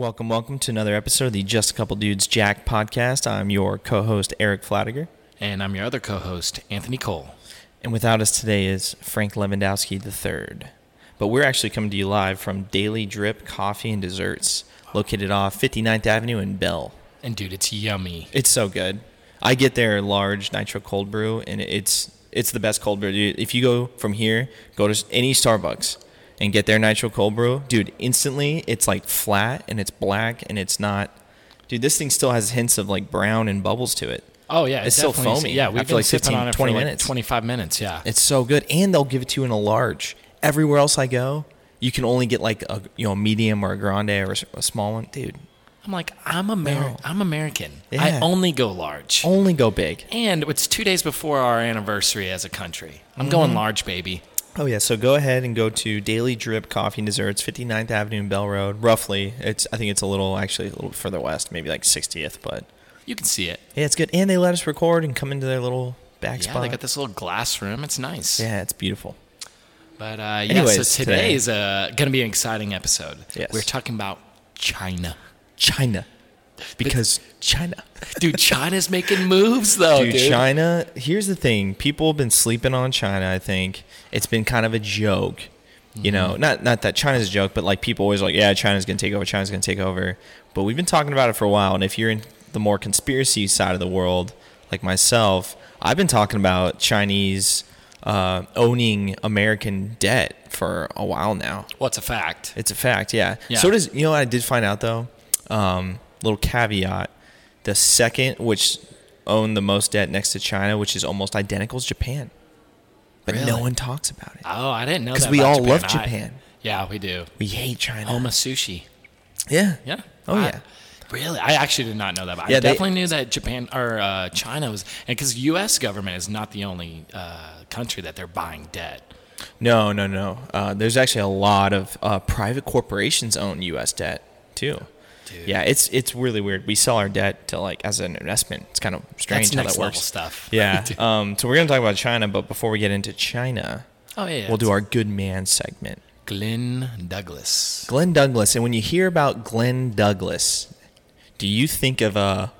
Welcome, welcome to another episode of the Just a Couple Dudes Jack podcast. I'm your co host, Eric Flatiger. And I'm your other co host, Anthony Cole. And without us today is Frank Lewandowski III. But we're actually coming to you live from Daily Drip Coffee and Desserts, located off 59th Avenue in Bell. And dude, it's yummy. It's so good. I get their large nitro cold brew, and it's it's the best cold brew. If you go from here, go to any Starbucks and get their nitro cold brew, dude, instantly it's like flat and it's black and it's not. Dude, this thing still has hints of like brown and bubbles to it. Oh yeah, It's still foamy Yeah, we've after been like sipping 15, on it 20 for like minutes. 25 minutes. Yeah. It's so good, and they'll give it to you in a large. Everywhere else I go, you can only get like a you know medium or a grande or a small one, dude. I'm like, I'm Amer- No. I'm American. Yeah. I only go large. Only go big. And it's two days before our anniversary as a country. I'm going mm-hmm. large, baby. Oh yeah, so go ahead and go to Daily Drip Coffee and Desserts, 59th Avenue and Bell Road. Roughly, it's I think it's a little actually a little further west, maybe like 60th, but You can see it. yeah, it's good. And they let us record and come into their little back Yeah, spot. they got this little glass room. It's nice. yeah, it's beautiful. But uh, yeah, Anyways, so today- today is uh, going to be an exciting episode. Yes. We're talking about China. China, because China. Dude, China's making moves though, dude, dude. China. Here's the thing: people have been sleeping on China. I think it's been kind of a joke. You know, Mm-hmm. not not that China's a joke, but like people always like, yeah, China's gonna take over. China's gonna take over. But we've been talking about it for a while. And if you're in the more conspiracy side of the world, like myself, I've been talking about Chinese uh, owning American debt for a while now. What's a fact? It's a fact, yeah. Yeah. So does you know what I did find out though? Um, little caveat: the second which owned the most debt next to China, which is almost identical, is Japan. But no one talks about it Oh, I didn't know because we all love I- Japan. yeah, we do. we hate China. Homa sushi. yeah, Yeah. Oh, I- yeah. Really? I actually did not know that. But Yeah, I they- definitely knew that Japan or uh, China was, and because U.S. government is not the only uh, country that they're buying debt. No, no, no. Uh, there's actually a lot of uh, private corporations own U.S. debt too. Dude. Yeah, it's it's really weird. We sell our debt to like as an investment. It's kind of strange That's how that works. stuff. Yeah. Um, so we're gonna talk about China, but before we get into China, oh yeah. yeah. we'll do our good man segment. Glenn Douglas. Glenn Douglas, and when you hear about Glenn Douglas, do you think of a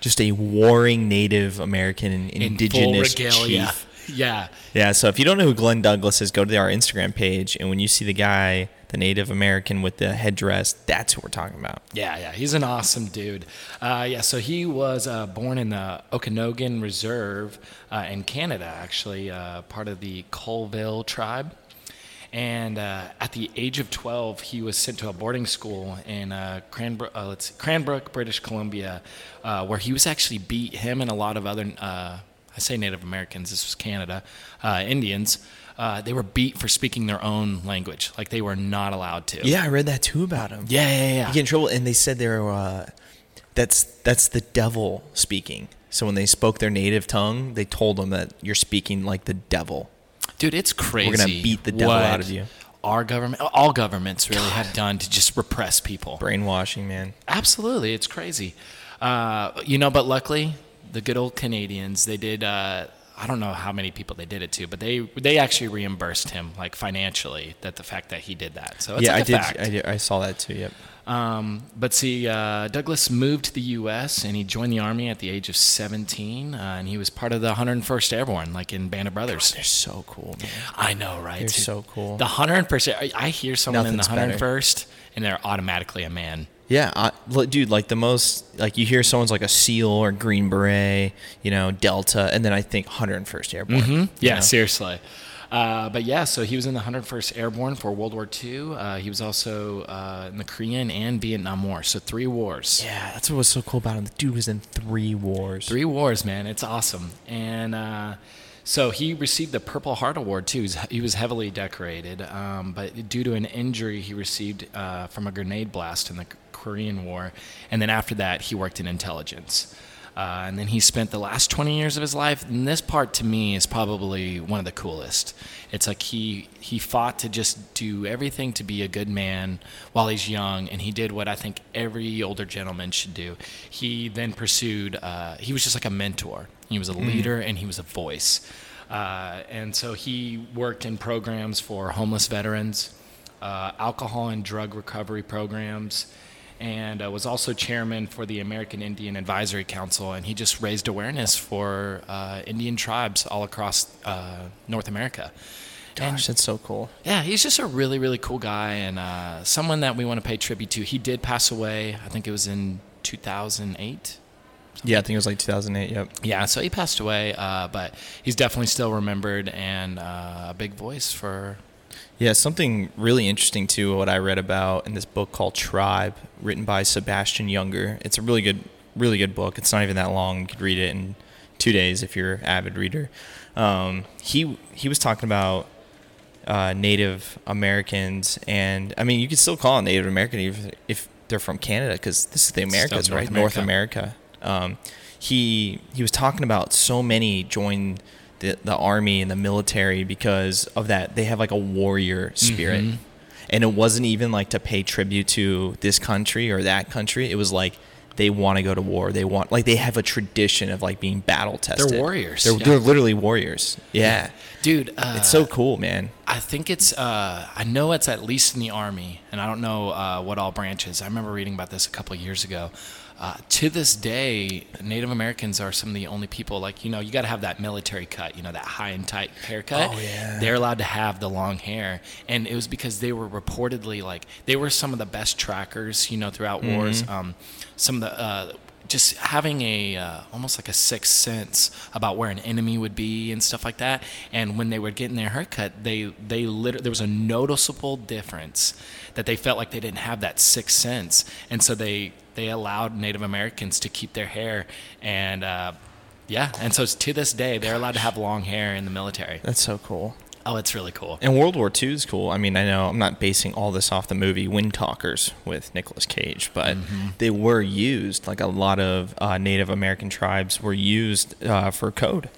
just a warring Native American and In indigenous full chief? Yeah. Yeah, so if you don't know who Glenn Douglas is, go to our Instagram page, and when you see the guy, the Native American with the headdress, that's who we're talking about. Yeah, yeah, he's an awesome dude. Uh, yeah, so he was uh, born in the Okanogan Reserve uh, in Canada, actually, uh, part of the Colville tribe. And uh, at the age of 12, he was sent to a boarding school in uh, Cranbrook, uh, let's see, Cranbrook, British Columbia, uh, where he was actually beat him and a lot of other, uh, I say Native Americans, this was Canada, uh, Indians. Uh, they were beat for speaking their own language, like they were not allowed to. Yeah, I read that too about them. yeah, yeah, yeah. You get in trouble, and they said they were, uh, that's that's the devil speaking. So when they spoke their native tongue, they told them that you're speaking like the devil. Dude, it's crazy. We're gonna beat the devil what out of you. Our government, all governments really have done to just repress people. Brainwashing, man. Absolutely, it's crazy. Uh, you know, but luckily, the good old Canadians, they did. Uh, I don't know how many people they did it to, but they they actually reimbursed him like financially that the fact that he did that. So it's yeah, like I a did. I did. I saw that too. Yep. Um, but see, uh, Douglas moved to the U.S. and he joined the army at the age of 17, uh, and he was part of the 101st Airborne, like in Band of Brothers. They're so cool, man. I know, right? They're Dude, so cool. The 101st, I- hear someone in the Nothing's better. 101st, and they're automatically a man. Yeah, I, dude. Like the most, like you hear someone's like a SEAL or Green Beret, you know, Delta, and then I think 101st Airborne. you Yeah, know? seriously. Uh, but yeah, so he was in the 101st Airborne for World War II. Uh, he was also uh, in the Korean and Vietnam War, so three wars. Yeah, that's what was so cool about him. The dude was in three wars. Three wars, man. It's awesome. And uh, so he received the Purple Heart Award too. He was- He was heavily decorated, um, but due to an injury he received uh, from a grenade blast in the Korean War, and then after that he worked in intelligence. Uh, and then he spent the last 20 years of his life. And this part to me is probably one of the coolest. It's like he he fought to just do everything to be a good man while he's young, and he did what I think every older gentleman should do. He then pursued. Uh, he was just like a mentor. He was a leader and he was a voice. Uh, and so he worked in programs for homeless veterans, uh, alcohol and drug recovery programs, and uh, was also chairman for the American Indian Advisory Council. And he just raised awareness for uh, Indian tribes all across uh, North America. And- Gosh, that's so cool. yeah, he's just a really, really cool guy and uh, someone that we want to pay tribute to. He did pass away. I think it was in 2008. Yeah, I think it was like 2008. Yep. Yeah, so he passed away, uh, but he's definitely still remembered and uh, a big voice for. Yeah, something really interesting too. What I read about in this book called Tribe, written by Sebastian Junger. It's a really good, really good book. It's not even that long. You could read it in two days if you're an avid reader. Um, he he was talking about uh, Native Americans, and I mean, you could still call it Native American if, if they're from Canada, because this is the Americas, North right? North America. Um, he he was talking about so many join the the army and the military because of that. They have like a warrior spirit, Mhm. and it wasn't even like to pay tribute to this country or that country. It was like they want to go to war. They want like they have a tradition of like being battle tested. warriors, They're, yeah. they're literally warriors. Yeah. Dude, uh, It's so cool, man. I think it's. Uh, I know it's at least in the army, and I don't know uh, what all branches. I remember reading about this a couple of years ago. Uh, to this day, Native Americans are some of the only people. Like you know, you got to have that military cut. You know, that high and tight haircut. Oh, yeah. They're allowed to have the long hair, and it was because they were reportedly like they were some of the best trackers. You know, throughout wars. Um, some of the uh, just having a uh, almost like a sixth sense about where an enemy would be and stuff like that. And when they were getting their haircut, they they literally there was a noticeable difference that they felt like they didn't have that sixth sense, and so they they allowed Native Americans to keep their hair and. Uh, yeah, and so to this day, they're allowed to have long hair in the military. That's so cool. Oh, it's really cool. And World War II is cool. I mean, I know I'm not basing all this off the movie Wind Talkers with Nicolas Cage, but Mm-hmm. they were used. Like a lot of uh, Native American tribes were used uh, for code.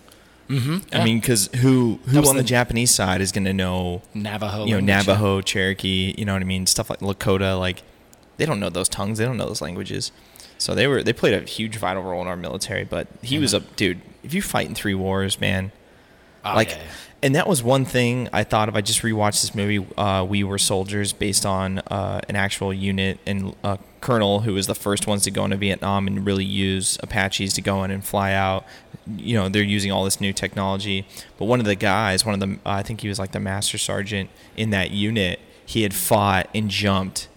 Mm-hmm. I mean, because who who on the, the- Japanese side is going to know Navajo. you know yeah. Navajo, Cherokee, you know what I mean, stuff like Lakota. Like they don't know those tongues. They don't know those languages. So they were they played a huge vital role in our military. But he was a dude. If you fight in three wars, man, Oh, like yeah, yeah. And that was one thing i thought of. I just rewatched this movie uh, we were soldiers based on uh, an actual unit and a colonel who was the first ones to go into vietnam and really use apaches to go in and fly out. You know they're using all this new technology. But one of the guys one of the i think he was like the master sergeant in that unit he had fought and jumped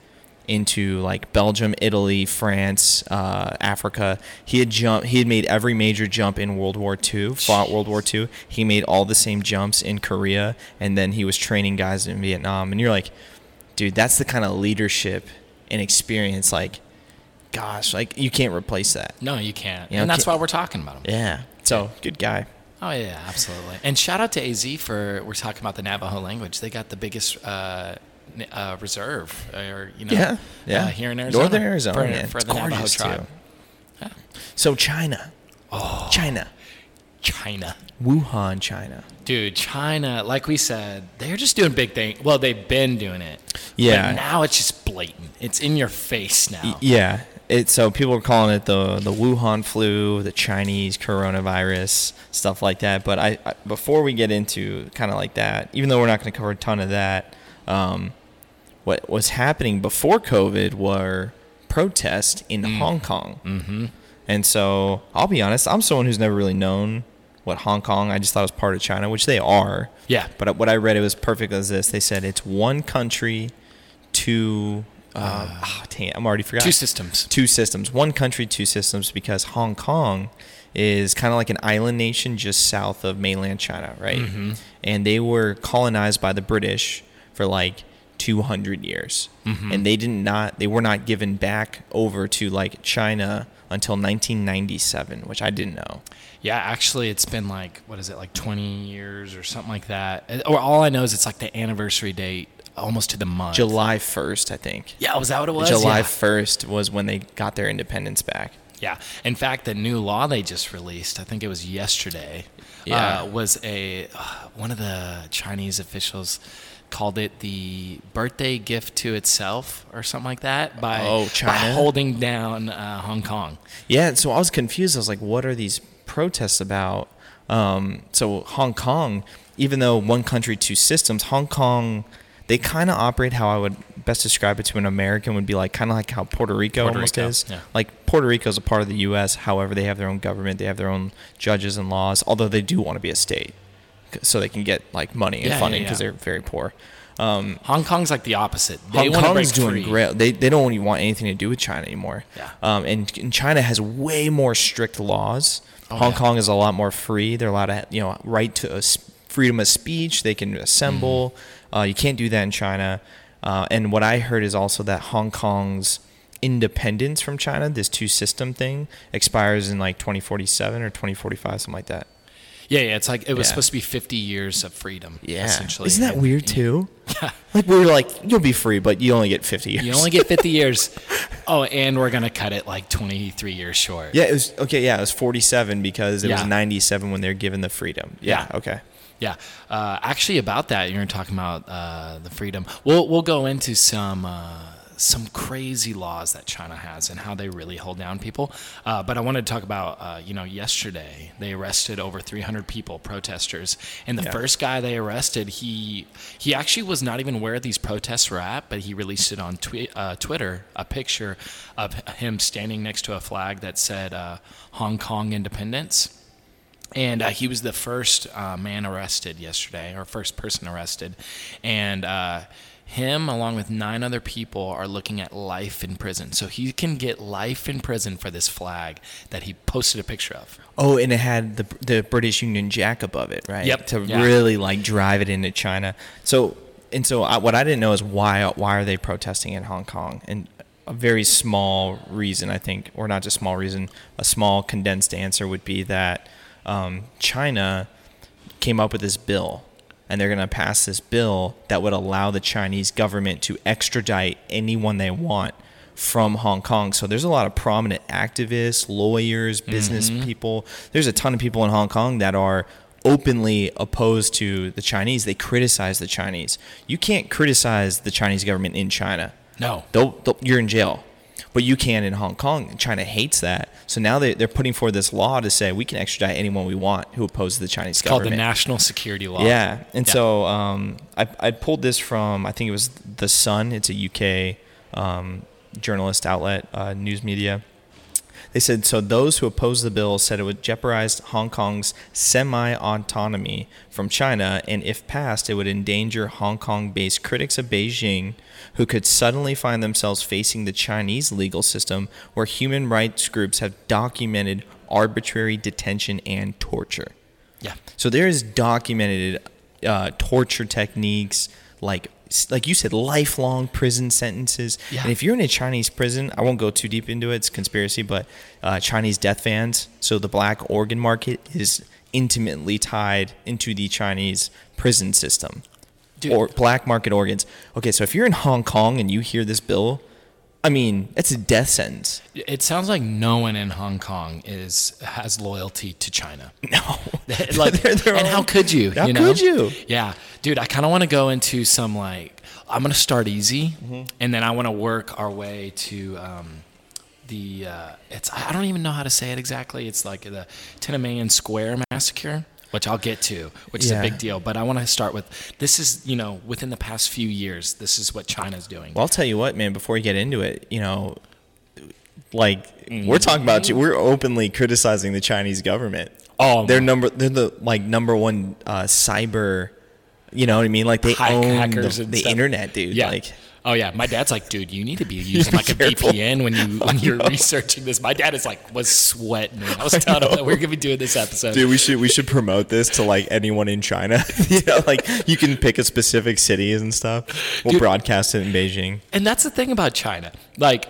into like Belgium, Italy, France, uh, Africa. He had jumped. He had made every major jump in World War II. Fought World War II. He made all the same jumps in Korea, and then he was training guys in Vietnam. And you're like, dude, that's the kind of leadership and experience. Like, gosh, like you can't replace that. No, you can't. You know, and that's can't- why we're talking about him. Yeah. So good guy. Oh yeah, absolutely. And shout out to AZ for we're talking about the Navajo language. They got the biggest uh, uh, reserve, or you know, Yeah, yeah. uh, here in Arizona, Northern Arizona, for, man. for the Navajo tribe. too. So China. Oh, China. China, Wuhan, China. dude, China. Like we said, they're just doing big things. Well, they've been doing it. Yeah. But now it's just blatant. It's in your face now. Y- Yeah. It, so people are calling it the the Wuhan flu, the Chinese coronavirus, stuff like that. But I, I before we get into kind of like that, even though we're not going to cover a ton of that, um, what was happening before COVID were protests in Hong Kong. Mm-hmm. And so I'll be honest, I'm someone who's never really known what Hong Kong. I just thought it was part of China, which they are. Yeah. But what I read, it was perfect as this. They said it's one country, two. Uh, oh, dang I'm already forgot. Two systems. Two systems. One country, two systems. Because Hong Kong is kind of like an island nation just south of mainland China, right? Mm-hmm. And they were colonized by the British for like 200 years, Mm-hmm. and they did not. They were not given back over to like China until 1997, which I didn't know. Yeah, actually, it's been like what is it, like twenty years or something like that. Or all I know is it's like the anniversary date, almost to the month. July 1st, I think. Yeah, was that what it was? July Yeah. 1st was when they got their independence back. Yeah. In fact, the new law they just released, I think it was yesterday, Yeah. uh, was a uh, one of the Chinese officials called it the birthday gift to itself or something like that by, Oh, by holding down uh, Hong Kong. Yeah, so I was confused. I was like, what are these protests about? Um, so Hong Kong, even though one country, two systems, Hong Kong, they kind of operate how I would best describe it to an American would be like kind of like how Puerto Rico Puerto almost Rico, is. yeah. Like Puerto Rico is a part of the U.S. However, they have their own government, they have their own judges and laws. Although they do want to be a state, so they can get like money and Yeah, yeah, funding because yeah. they're very poor. Um, Hong Kong's like the opposite. They Hong Kong's doing free. great. They they don't even want anything to do with China anymore. Yeah. Um, and, and China has way more strict laws. Oh, Hong yeah. Kong is a lot more free. They're allowed to, you know, right to a freedom of speech. They can assemble. Mm-hmm. Uh, you can't do that in China. Uh, and what I heard is also that Hong Kong's independence from China, this two system thing, expires in like 2047 or 2045, something like that. Yeah, yeah. It's like it was Yeah. supposed to be 50 years of freedom. Yeah. essentially. Isn't that And- weird too? Yeah. Like we were like, you'll be free, but you only get 50 years. You only get 50 years. Oh, and we're gonna cut it like 23 years short. Yeah, it was okay. Yeah, it was 47 because it Yeah. was 97 when they're given the freedom. Yeah. Yeah. Okay. Yeah. Uh, actually, about that, you're talking about uh, the freedom. We'll we'll go into some uh, some crazy laws that China has and how they really hold down people. Uh, but I wanted to talk about uh, you know yesterday they arrested over 300 people, protesters, and the Yeah. first guy they arrested, he he actually was not even where these protests were at, but he released it on twi- uh, Twitter a picture of him standing next to a flag that said uh, Hong Kong independence and uh, he was the first uh, man arrested yesterday, or first person arrested, and uh, him along with nine other people are looking at life in prison. So he can get life in prison for this flag that he posted a picture of. Oh, and it had the the British Union Jack above it, right? Yep. To Yeah. really like drive it into China. So and so, I, what I didn't know is why why are they protesting in Hong Kong? And a very small reason, I think, or not just small reason, a small condensed answer would be that um, China came up with this bill, and they're going to pass this bill that would allow the Chinese government to extradite anyone they want from Hong Kong. So there's a lot of prominent activists, lawyers, mm-hmm. business people. There's a ton of people in Hong Kong that are openly opposed to the Chinese. They criticize the Chinese. You can't criticize the Chinese government in China. No. They'll, they'll, you're in jail. But you can in Hong Kong. China hates that. So now they, they're putting forward this law to say we can extradite anyone we want who opposes the Chinese government. It's called the National Security Law. Yeah, and Yeah. so um, I I pulled this from I think it was the Sun. It's a UK um, journalist outlet, uh, news media. They said so. Those who oppose the bill said it would jeopardize Hong Kong's semi-autonomy from China, and if passed, it would endanger Hong Kong-based critics of Beijing, who could suddenly find themselves facing the Chinese legal system, where human rights groups have documented arbitrary detention and torture. Yeah. So there is documented uh, torture techniques, like like you said, lifelong prison sentences. Yeah. And if you're in a Chinese prison, I won't go too deep into it. It's conspiracy, but uh, Chinese death vans. So the black organ market is intimately tied into the Chinese prison system. Dude. Or black market organs. Okay, so if you're in Hong Kong and you hear this bill, I mean, that's a death sentence. It sounds like no one in Hong Kong is has loyalty to China. No. like, They're their and own- how could you? How you know? could you? Yeah, dude. I kind of want to go into some like I'm gonna start easy, Mm-hmm. and then I want to work our way to um, the. Uh, it's I don't even know how to say it exactly. It's like the Tiananmen Square massacre, which I'll get to, which is a big deal. But I want to start with this is you know within the past few years, this is what China's doing. Well, I'll tell you what, man. Before you get into it, you know, like we're talking about. We're openly criticizing the Chinese government. Oh, they're number. They're the like number one uh, cyber. You know what I mean? Like they Hack- own hackers the, the internet, dude. Yeah. Like Oh yeah, my dad's like, dude, you need to be using like a. VPN when you when you're researching this. My dad is like was sweating. I was telling him that we're gonna be doing this episode. Dude, we should we should promote this to like anyone in China. you know, like you can pick a specific cities and stuff. We'll Dude. broadcast it in Beijing. And that's the thing about China. Like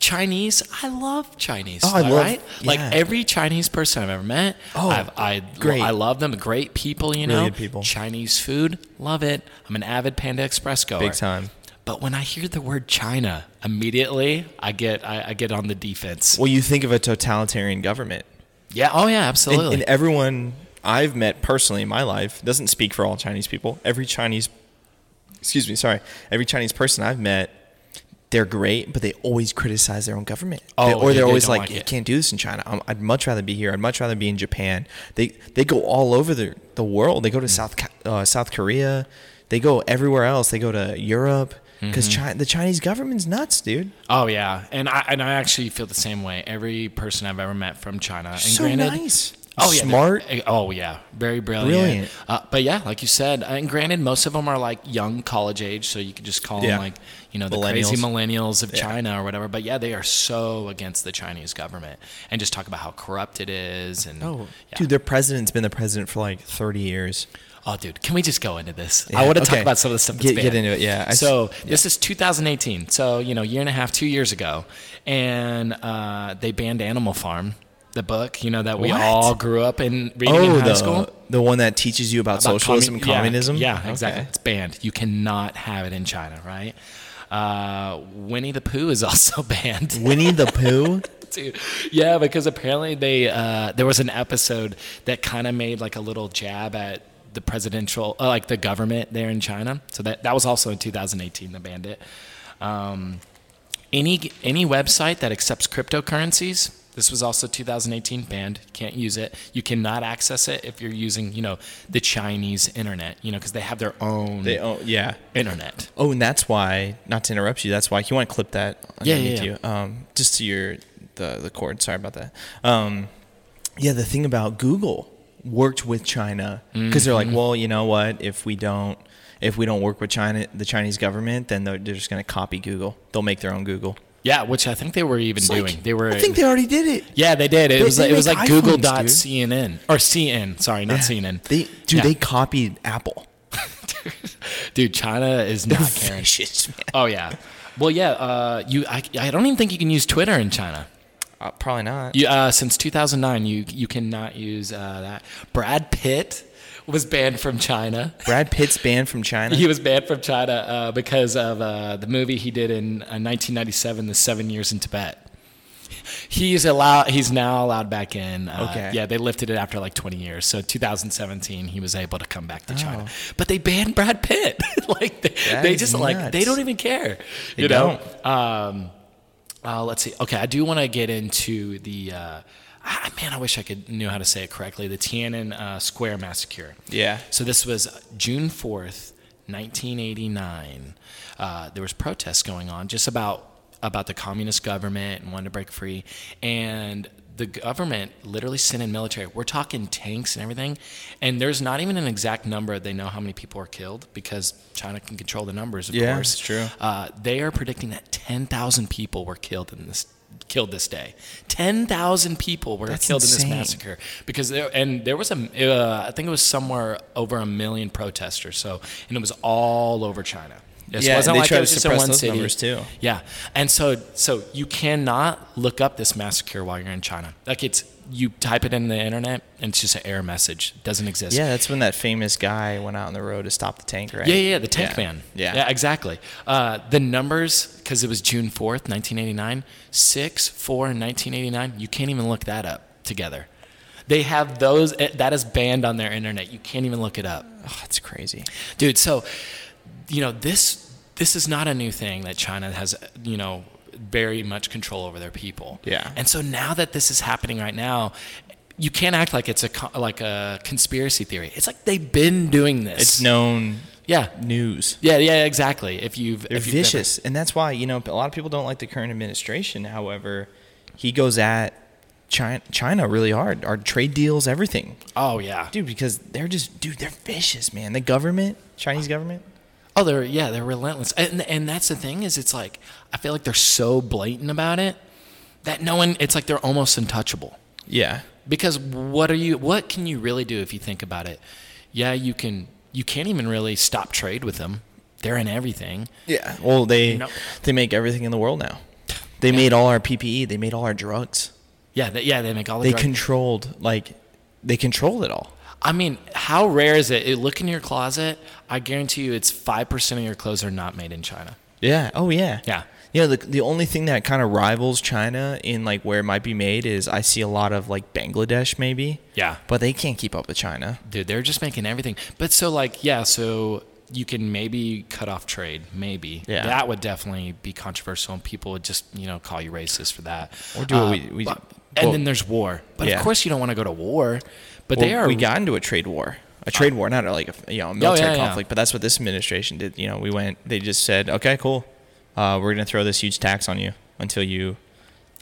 Chinese, I love Chinese. Oh, I love- right? Like every Chinese person I've ever met, Oh, I've, I great. I love them. Great people, you know. people. Chinese food, love it. I'm an avid Panda Express goer. Big time. But when I hear the word China, immediately I get I, I get on the defense. Well, you think of a totalitarian government. Yeah. Oh yeah. Absolutely. and everyone I've met personally in my life doesn't speak for all Chinese people. Every Chinese, excuse me, sorry, every Chinese person I've met, they're great, but they always criticize their own government. Oh, They- or they- they're they always like, like "You can't do this in China. I'm, I'd much rather be here. I'd much rather be in Japan." They they go all over the the world. They go to South uh, South Korea. They go everywhere else. They go to Europe. Because China, the Chinese government's nuts, dude. Oh yeah, and I and I actually feel the same way. Every person I've ever met from China, and So granted, nice. Oh yeah, smart. Oh yeah, very brilliant. Brilliant. Uh, but yeah, like you said, and granted, most of them are like young college age, so you could just call Yeah. them like you know the crazy Millennials. of Yeah. China or whatever. But yeah, they are so against the Chinese government, and just talk about how corrupt it is. And Oh, yeah. dude, their president's been the president for like 30 years. Oh, dude, can we just go into this? Yeah, I want to talk about some of the stuff. Get- get into it, yeah. I So this is 2018. So you know, year and a half, two years ago, and uh, they banned Animal Farm, the book. You know that we What? all grew up in reading Oh, in high the school. the one that teaches you about, About socialism commu- and communism. Yeah, yeah, exactly. Okay. It's banned. You cannot have it in China, right? Uh, Winnie the Pooh is also banned. Winnie the Pooh. Dude, yeah, because apparently they uh, there was an episode that kind of made like a little jab at the presidential, uh, like the government there in China. So that that was also in 2018. the Bandit. Um, any any website that accepts cryptocurrencies. This was also 2018 banned. Can't use it. You cannot access it if you're using, you know, the Chinese internet. You know, because they have their own They oh yeah. internet. Oh, and that's why. Not to interrupt you. That's why you want to clip that. Yeah, underneath yeah, You, um, just to your the the cord. Sorry about that. Um, yeah, the thing about Google worked with China because they're like, Mm-hmm. well, you know what? If we don't, if we don't work with China, the Chinese government, then they're, they're just going to copy Google. They'll make their own Google. Yeah, which I think they were even It's doing. like- they were. I think they already did it. Yeah, they did. It They- was they like, it was like iPhones, Google.cnn or CN. Sorry, not CNN. They dude, Yeah. they copied Apple. Dude, China is not caring. Vicious, man. Oh yeah. Well, yeah. Uh, you, I, I don't even think you can use Twitter in China. Uh, probably not. You, uh, since 2009, you you cannot use uh, that. Brad Pitt was banned from China. Brad Pitt's banned from China. He was banned from China uh, because of uh, the movie he did in uh, 1997, The Seven Years in Tibet. He's allowed. He's now allowed back in. Uh, Okay. Yeah, they lifted it after like 20 years. So 2017, he was able to come back to China. Oh. But they banned Brad Pitt. like they, they just like they don't even care. They you know. Um, uh, let's see. Okay, I do want to get into the. Uh, ah, man, I wish I could knew how to say it correctly. The Tiananmen uh, Square massacre. Yeah. So this was June 4th, 1989. Uh, there was protests going on just about about the communist government and wanted to break free. And the government literally sent in military. We're talking tanks and everything. And there's not even an exact number. They know how many people are killed because China can control the numbers, of Yeah, course. it's true. Uh, they are predicting that 10,000 people were killed in this killed this day. 10,000 people were That's killed in this massacre because there and there was a uh, I think it was somewhere over a million protesters. So and it was all over China. Yeah, wasn't they like it to was just in suppress one city. numbers, too. Yeah, and so so you cannot look up this massacre while you're in China. Like it's you type it in the internet and it's just an error message. It doesn't exist. Yeah, that's when that famous guy went out on the road to stop the tank, right? Yeah, yeah, the tank Yeah. man. Yeah. yeah, exactly. Uh, the numbers, because it was June fourth, nineteen eighty nine, six, four, and nineteen eighty nine. You can't even look that up together. They have those. eh, That is banned on their internet. You can't even look it up, Oh, it's crazy. dude. So, you know this. This is not a new thing that China has. You know, very much control over their people. Yeah. And so now that this is happening right now. You can't act like it's a like a conspiracy theory. It's like they've been doing this. It's known yeah, news. yeah, yeah, exactly. If you've They're if you've never- vicious, and that's why you know a lot of people don't like the current administration. However, he goes at China, China really hard. Our trade deals, everything, oh yeah. dude. Because they're just, dude, they're vicious, man. The government, Chinese uh, government. Oh, they're yeah, they're relentless. And and that's the thing is, it's like I feel like they're so blatant about it that no one. It's like they're almost untouchable. Yeah, Because what are you? What can you really do if you think about it? Yeah, you can. You can't even really stop trade with them. They're in everything. yeah. Well, they No. they make everything in the world now. They made all our PPE. They made all our drugs. Yeah, they, yeah, they make all the. They drug- controlled like they control it all. I mean, how rare is it? Look in your closet. I guarantee you, it's five percent of your clothes are not made in China. Yeah. Oh yeah. Yeah. Yeah. The the only thing that kind of rivals China in like where it might be made is I see a lot of like Bangladesh maybe. Yeah. But they can't keep up with China. Dude, they're just making everything. But so like, yeah, so you can maybe cut off trade, maybe. Yeah. That would definitely be controversial, and people would just you know call you racist for that. Or do what uh, we- we- but- and well- then there's war. But Yeah. of course, you don't want to go to war. But they are. We got into a trade war. a trade war, not like a you know a military Oh, yeah, yeah. conflict, but that's what this administration did. You know, we went. They just said, okay, cool, uh, we're gonna throw this huge tax on you until you,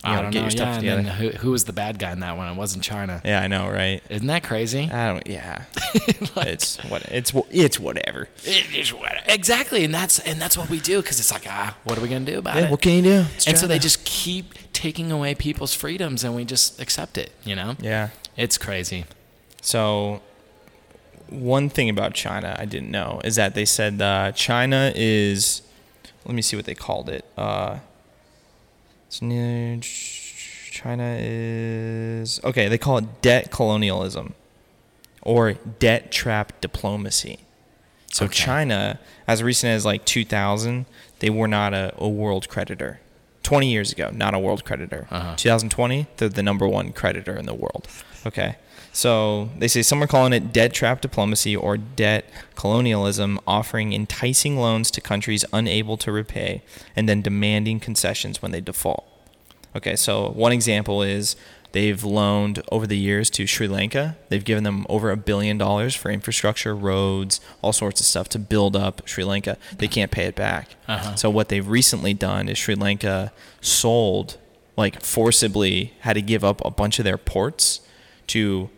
you I know, don't get know. your stuff Yeah, and together. then who, who was the bad guy in that one? It wasn't China. yeah, I know, right? Isn't that crazy? I don't. Yeah, it's what it's it's whatever. It is what exactly, and that's and that's what we do because it's like ah, what are we gonna do about Yeah, it? what can you do? It's and so they just keep taking away people's freedoms, and we just accept it. You know, Yeah. it's crazy. So, one thing about China I didn't know is that they said uh, China is. Let me see what they called it. Uh, it's near, China is okay. They call it debt colonialism, or debt trap diplomacy. So Okay. China, as recent as like 2000, they were not a, a world creditor. 20 years ago, not a world creditor. Uh-huh. 2020, they're the number one creditor in the world. Okay. So they say some are calling it debt trap diplomacy or debt colonialism, offering enticing loans to countries unable to repay and then demanding concessions when they default. Okay, so one example is they've loaned over the years to Sri Lanka. They've given them over a billion dollars for infrastructure, roads, all sorts of stuff to build up Sri Lanka. They can't pay it back. Uh-huh. So what they've recently done is Sri Lanka sold, like forcibly, had to give up a bunch of their ports to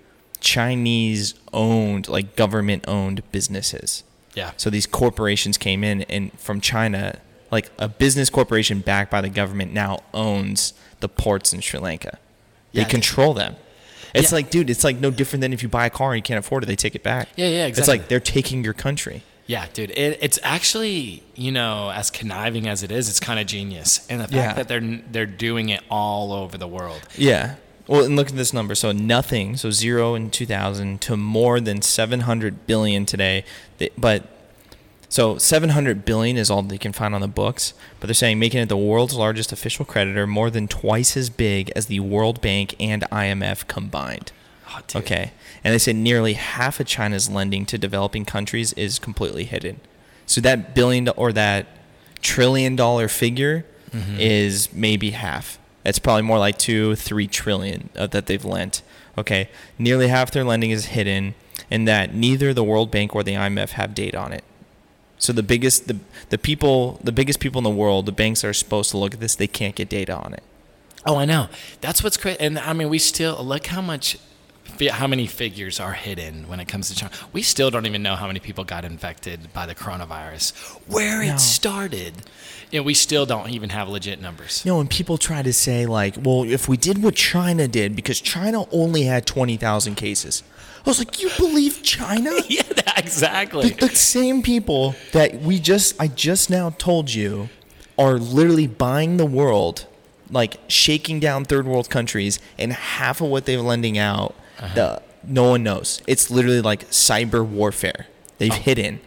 Chinese owned, like government owned businesses. Yeah. So these corporations came in and from China, like a business corporation backed by the government now owns the ports in Sri Lanka. They Yeah. control them. It's Yeah. like, dude, it's like no different than if you buy a car and you can't afford it, they take it back. Yeah, yeah, exactly. It's like they're taking your country. Yeah, dude, it, it's actually you know as conniving as it is, it's kind of genius, and the fact Yeah. that they're they're doing it all over the world. Yeah. Well, and look at this number. So nothing, so zero in 2000 to more than 700 billion today. But so 700 billion is all they can find on the books, but they're saying making it the world's largest official creditor, more than twice as big as the World Bank and IMF combined. Oh. Okay. And they say nearly half of China's lending to developing countries is completely hidden. So that billion or that trillion dollar figure Mm-hmm. is maybe half. It's probably more like two, three trillion uh, that they've lent. Okay. Nearly half their lending is hidden, and that neither the World Bank or the IMF have data on it. So the biggest, the, the people, the biggest people in the world, the banks are supposed to look at this, they can't get data on it. Oh, I know. That's what's crazy. And I mean, we still look how much, how many figures are hidden when it comes to China. We still don't even know how many people got infected by the coronavirus, where No. it started. And we still don't even have legit numbers. No, and people try to say like, well, if we did what China did, because China only had twenty thousand cases. I was like, you believe China? yeah, exactly. the, the same people that we just, I just now told you, are literally buying the world, like shaking down third world countries, and half of what they're lending out, the no one knows. It's literally like cyber warfare. They've hidden.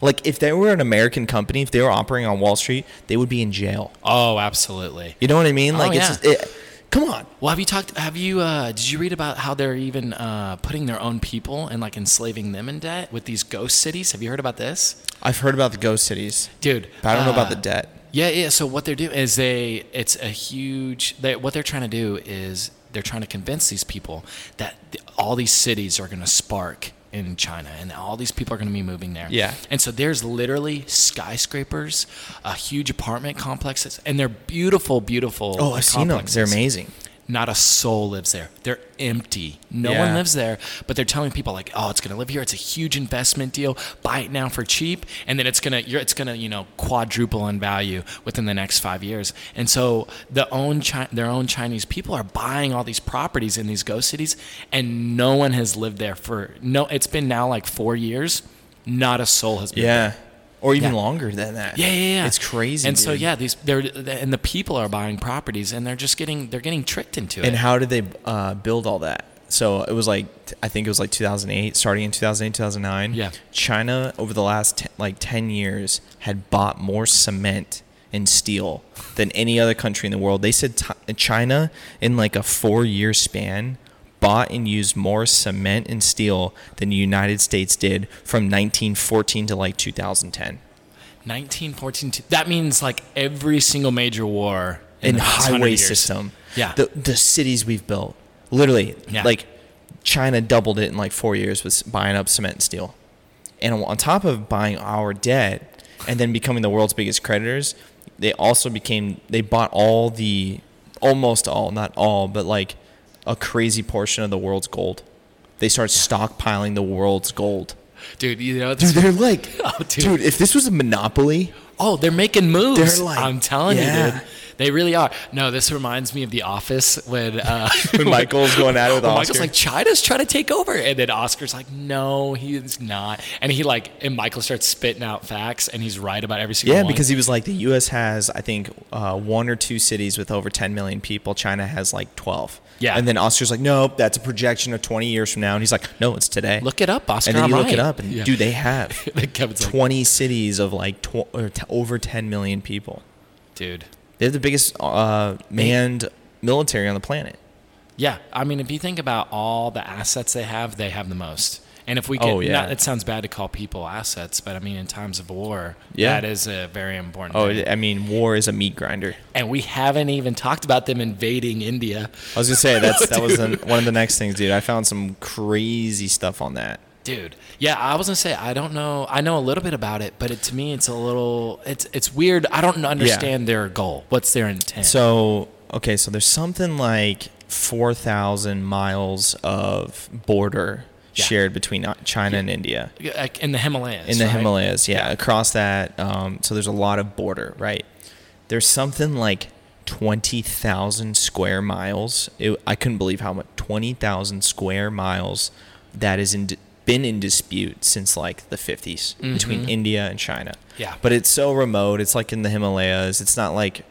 Like if they were an American company, if they were operating on Wall Street, they would be in jail. Oh, absolutely. You know what I mean? Oh, Like yeah. it's it, come on. Well, have you talked? Have you? Uh, did you read about how they're even uh, putting their own people and like enslaving them in debt with these ghost cities? Have you heard about this, I've heard about the ghost cities, dude? but I don't know about uh, the debt. Yeah, yeah. So what they're doing is they, it's a huge. They, what they're trying to do is they're trying to convince these people that th- all these cities are going to spark in China, and all these people are going to be moving there. Yeah. And so there's literally skyscrapers, uh, huge apartment complexes, and they're beautiful, beautiful. Oh, I've seen them. They're amazing. Not a soul lives there. They're empty. No Yeah. one lives there, but they're telling people like, "Oh, it's going to live here. It's a huge investment deal. Buy it now for cheap, and then it's going to it's going to, you know, quadruple in value within the next 5 years." And so the own Chi- their own Chinese people are buying all these properties in these ghost cities, and no one has lived there for no it's been now like 4 years. Not a soul has been there. Or even Yeah. longer than that. Yeah, yeah, yeah. It's crazy. And so yeah, these they're and the people are buying properties and they're just getting they're getting tricked into it. And how did they uh, build all that? So it was like I think it was like 2008, starting in 2008, 2009. Yeah. China over the last like 10 years had bought more cement and steel than any other country in the world. They said t- China in like a four-year span bought and used more cement and steel than the United States did from 1914 to like 2010. 1914. to- That means like every single major war in in the highway system. Yeah. The the cities we've built. Literally, Yeah. like China doubled it in like four years with buying up cement and steel. And on top of buying our debt and then becoming the world's biggest creditors, they also became they bought all the almost all, not all, but like a crazy portion of the world's gold. They start stockpiling the world's gold. Dude, you know, Dude, they're like, Oh, dude. dude. if this was a monopoly, oh, they're making moves. They're like- I'm telling yeah. you, dude. They really are. No, this reminds me of The Office when uh, When Michael's going at it with when Michael's like, China's trying to take over, and then Oscar's like, No, he's not. And he like, and Michael starts spitting out facts, and he's right about every single one. yeah, one. because he was like, the U.S. has, I think, uh, one or two cities with over 10 million people. China has like 12. Yeah. And then Oscar's like, nope, that's a projection of 20 years from now. And he's like, no, it's today. look it up, Oscar. and then I'm you look right. it up, and Yeah. dude, they have like, 20 cities of like tw- or t- over 10 million people. dude. They're the biggest uh, manned military on the planet. Yeah, I mean, if you think about all the assets they have, they have the most. And if we can, Oh, yeah. not, it sounds bad to call people assets, but I mean, in times of war, Yeah. that is a very important. Oh, thing. I mean, war is a meat grinder. and we haven't even talked about them invading India, I was gonna say that's that was the, one of the next things, dude. I found some crazy stuff on that. dude. Yeah, I was gonna say I don't know. I know a little bit about it, but it, to me, it's a little. It's it's weird. I don't understand their goal. What's their intent? So okay, so there's something like four thousand miles of border Yeah. shared between uh, China and India in the Himalayas. in the right? Himalayas. Yeah, across that. Um, so there's a lot of border, right? There's something like twenty thousand square miles. It, I couldn't believe how much twenty thousand square miles that is in. Been in dispute since like the 50s between India and China. Mm-hmm. Yeah. But it's so remote. It's like in the Himalayas. It's not like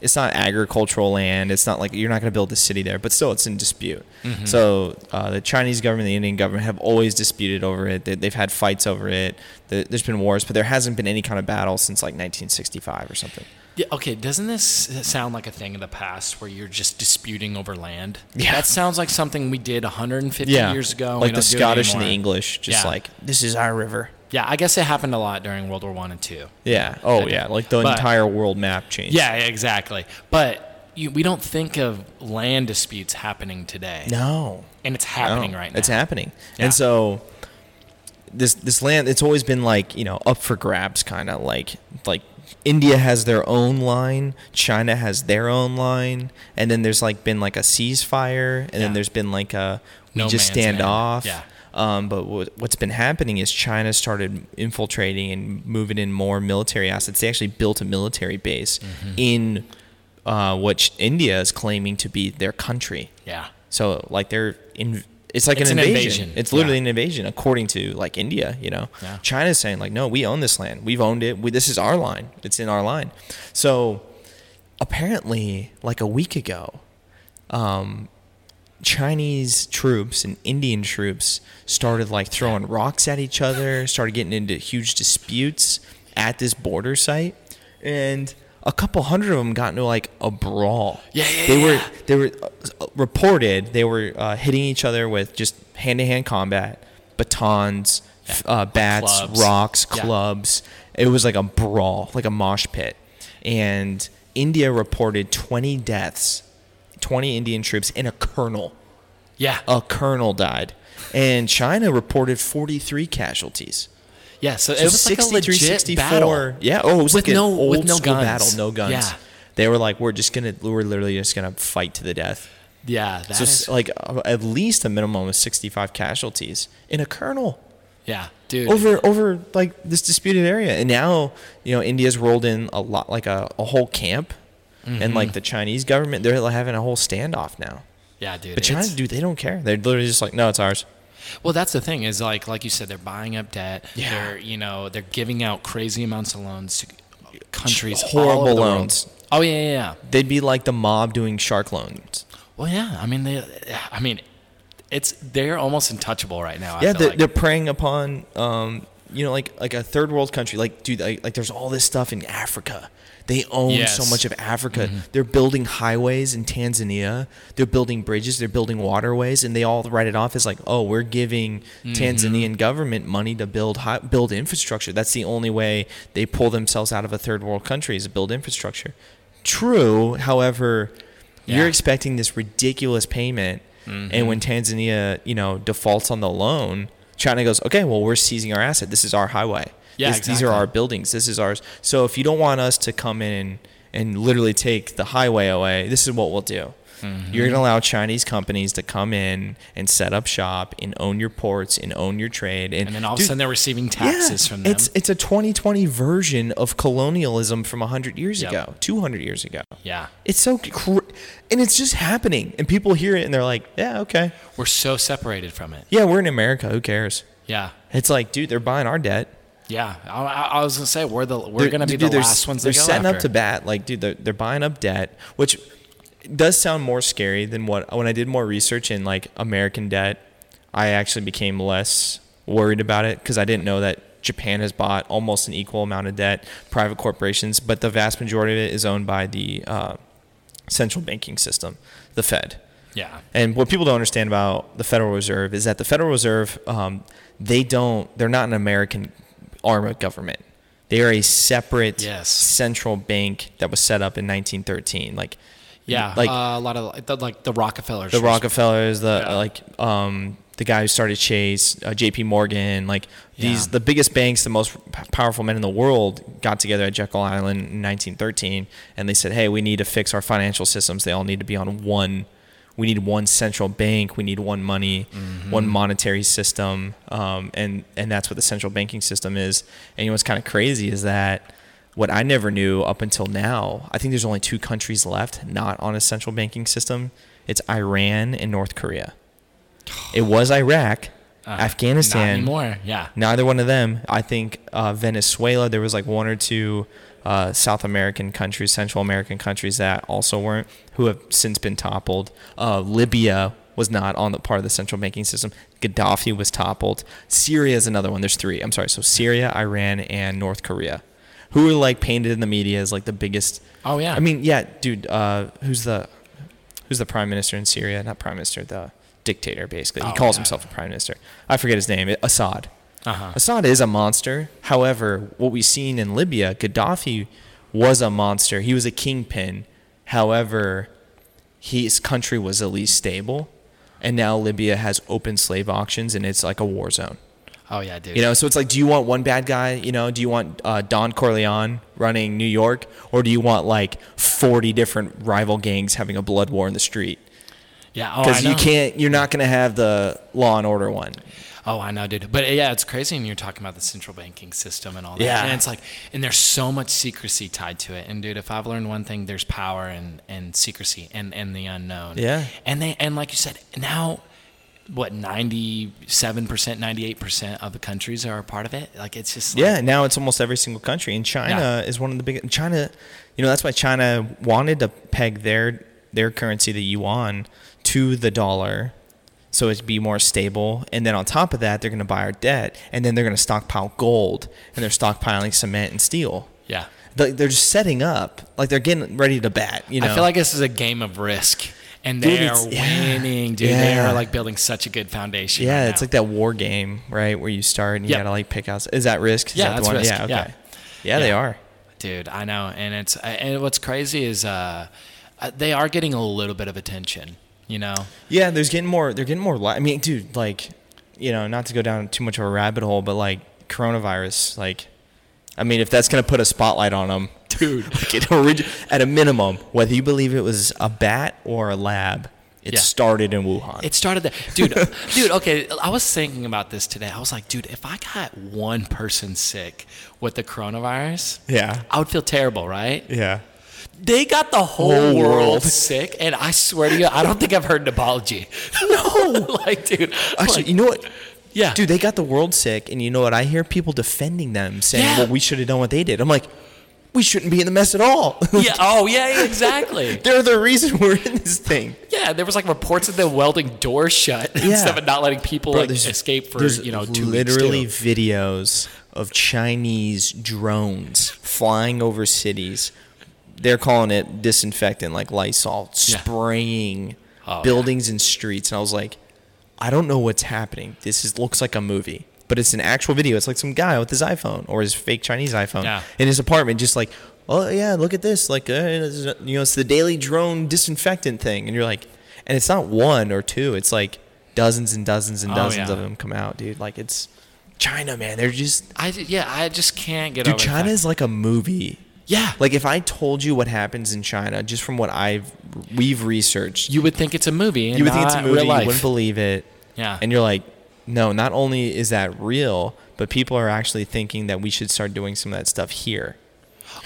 it's not agricultural land. It's not like you're not going to build a city there, but still, it's in dispute. Mm-hmm. So uh, the Chinese government, the Indian government have always disputed over it. They, they've had fights over it. The, there's been wars, but there hasn't been any kind of battle since like 1965 or something. Yeah, okay, doesn't this sound like a thing in the past where you're just disputing over land? Yeah. That sounds like something we did 150 Yeah, years ago. Like the don't do it Scottish and the. English, just Yeah. like this is our river. Yeah, I guess it happened a lot during World War One and Two. Yeah. Oh yeah. Like the But- entire world map changed. Yeah, exactly. But you, we don't think of land disputes happening today. No. And it's happening No, right now. It's happening. Yeah. And so this this land it's always been like, you know, up for grabs kind of like like India has their own line, China has their own line, and then there's like been like a ceasefire and Yeah. then there's been like a we No just stand land. off. Yeah. Um, but what, what's been happening is China started infiltrating and moving in more military assets. They actually built a military base Mm-hmm. in uh, what India is claiming to be their country. Yeah. So like they're in. It's like It's an an invasion. invasion. It's literally Yeah. an invasion, according to like India. You know, Yeah. China's saying like, no, we own this land. We've owned it. We, this is our line. It's in our line. So apparently, like a week ago, um, Chinese troops and Indian troops started like throwing rocks at each other, started getting into huge disputes at this border site, and a couple hundred of them got into like a brawl. Yeah, yeah, They were they were uh, reported they were uh, hitting each other with just hand to hand combat, batons, f- uh, bats, clubs. rocks, Yeah. clubs. It was like a brawl, like a mosh pit, and India reported 20 deaths, 20 Indian troops, and a colonel Yeah. a colonel died, and China reported 43 casualties. yeah. So, So it was like a 63, legit 64. battle. Yeah. Oh, it was With like no- old with no guns. battle, no guns. Yeah. They were like, we're just gonna, we're literally just gonna fight to the death. Yeah. That so is- like uh, at least a minimum of 65 casualties in a colonel yeah, dude. over over like this disputed area. And now you know India's rolled in a lot, like a, a whole camp, Mm-hmm. and like the Chinese government, they're like, having a whole standoff now. yeah, dude. But China, dude, they don't care. They're literally just like, no, it's ours. Well, that's the thing is like like you said, they're buying up debt. Yeah. They're you know they're giving out crazy amounts of loans to countries. Horrible the world. loans. Oh yeah, yeah, yeah. They'd be like the mob doing shark loans. Well, yeah. I mean, they. I mean, it's they're almost untouchable right now. I yeah, they're, like. they're preying upon, um, you know, like like a third world country. Like, dude, like, like there's all this stuff in Africa. They own Yes. Mm-hmm. so much of Africa. They're building highways in Tanzania. They're building bridges. They're building waterways, and they all write it off as like, oh, we're giving Mm-hmm. Tanzanian government money to build hi- build infrastructure. That's the only way they pull themselves out of a third world country is to build infrastructure. True, however, Yeah. you're expecting this ridiculous payment Mm-hmm. And when Tanzania, you know, defaults on the loan, China goes, okay, well, we're seizing our asset. This is our highway. Yeah, This- These are our buildings. This is ours. So if you don't want us to come in and, and literally take the highway away, this is what we'll do. Mm-hmm. You're going to allow Chinese companies to come in and set up shop and own your ports and own your trade. And, And then all of a sudden they're receiving taxes from them. It's it's a 2020 version of colonialism from 100 years Yep. ago, 200 years ago. yeah. It's so cr- and it's just happening and people hear it and they're like, "Yeah, okay. We're so separated from it. Yeah, we're in America, who cares?" Yeah. It's like, dude, they're buying our debt. Yeah. I, I was gonna say we're the we're They're- gonna be dude, the last ones They're setting up to bat. Like, dude, they're, they're buying up debt, which does sound more scary than what when I did more research in like American debt. I actually became less worried about it because I didn't know that Japan has bought almost an equal amount of debt, private corporations, but the vast majority of it is owned by the uh, central banking system, the Fed. Yeah. And what people don't understand about the Federal Reserve is that the Federal Reserve, um, they don't, they're not an American arm of government. They are a separate Yes. central bank that was set up in 1913. Like, Yeah. like uh, a lot of the, like the Rockefellers. the Rockefellers, the Yeah. like um, the guy who started Chase, uh, J.P. Morgan, like these Yeah. the biggest banks, the most powerful men in the world got together at Jekyll Island in 1913, and they said, "Hey, we need to fix our financial systems. They all need to be on one. We need one central bank. We need one money, Mm-hmm. one monetary system, um, and and that's what the central banking system is. And you know what's kind of crazy is that." What I never knew up until now, I think there's only two countries left not on a central banking system. It's Iran and North Korea. It was Iraq, Uh, Afghanistan. Not anymore. Yeah. Neither one of them. I think uh, Venezuela. There was like one or two uh, South American countries, Central American countries that also weren't, who have since been toppled. Uh, Libya was not on the part of the central banking system. Gaddafi was toppled. Syria is another one. There's three. I'm sorry. So Syria, Iran, and North Korea, who are like painted in the media as like the biggest. Oh yeah. I mean, yeah, dude. Uh, who's the who's the prime minister in Syria? Not prime minister, the dictator. Basically, he Oh, calls yeah. himself a prime minister. I forget his name. Assad. Uh-huh. Assad is a monster. However, what we've seen in Libya, Gaddafi was a monster. He was a kingpin. However, his country was at least stable. And now Libya has open slave auctions and it's like a war zone. Oh yeah, dude. You know, so it's like, do you want one bad guy? You know, do you want uh, Don Corleone running New York, or do you want like forty different rival gangs having a blood war in the street? yeah. Oh, Because you can't, you're not going to have the law and order one. Oh, I know, dude. But yeah, it's crazy And you're talking about the central banking system and all that. Yeah. And it's like, and there's so much secrecy tied to it. And dude, if I've learned one thing, there's power and and secrecy and and the unknown. Yeah. And they and like you said, now what 97% 98% of the countries are a part of it like it's just like, Yeah, now it's almost every single country, and China Yeah. is one of the big. China, you know, that's why China wanted to peg their their currency, the yuan, to the dollar, so it'd be more stable. And then on top of that, they're going to buy our debt, and then they're going to stockpile gold, and they're stockpiling cement and steel. yeah They- They're just setting up, like they're getting ready to bat. You know, I feel like this is a game of risk, and they it's- are yeah. winning, dude. They are like building such a good foundation. yeah, right it's now. like that war game, right, where you start and you Yeah. got to like pick out. Is that risk? Is Yeah, that the one? Risk, Yeah, okay. yeah. Yeah, they are. dude. I know, and it's and what's crazy is uh, uh, they are getting a little bit of attention. You know, Yeah, there's getting more. They're getting more. Li- I mean, dude, like, you know, not to go down too much of a rabbit hole, but like coronavirus, like, I mean, if that's gonna put a spotlight on them, dude. like it origi- at a minimum, whether you believe it was a bat or a lab, it Yeah. started in Wuhan. It started there, dude. dude, okay. I was thinking about this today. I was like, dude, if I got one person sick with the coronavirus, yeah, I would feel terrible, right? yeah. They got the whole, Whole world, world. sick, and I swear to you, I don't think I've heard an apology. No, like, dude. Actually, like, you know what? yeah, Dude, they got the world sick, and you know what? I hear people defending them, saying, Yeah. "Well, we should have done what they did." I'm like, we shouldn't be in the mess at all. yeah. Oh, yeah, yeah, exactly. They're the reason we're in this thing. Yeah, there was like reports of them welding doors shut Yeah. instead of not letting people Bro, like there's- escape for there's you know two literally weeks. too. videos of Chinese drones flying over cities. They're calling it disinfectant, like Lysol, Yeah. spraying Oh, buildings and streets. And I was like, I don't know what's happening. This is looks like a movie, but it's an actual video. It's like some guy with his iPhone or his fake Chinese iPhone Yeah. in his apartment, just like, oh yeah, look at this. Like, uh, you know, it's the daily drone disinfectant thing, and you're like. and it's not one or two. It's like dozens and dozens and Oh, dozens yeah. of them come out, dude. Like it's China, man. They're just I yeah, I just can't get dude. over the China is like a movie. yeah. Like if I told you what happens in China, just from what I've we've researched, you would think it's a movie. You would think it's a movie. You wouldn't believe it. Yeah. And you're like, no. Not only is that real, but people are actually thinking that we should start doing some of that stuff here.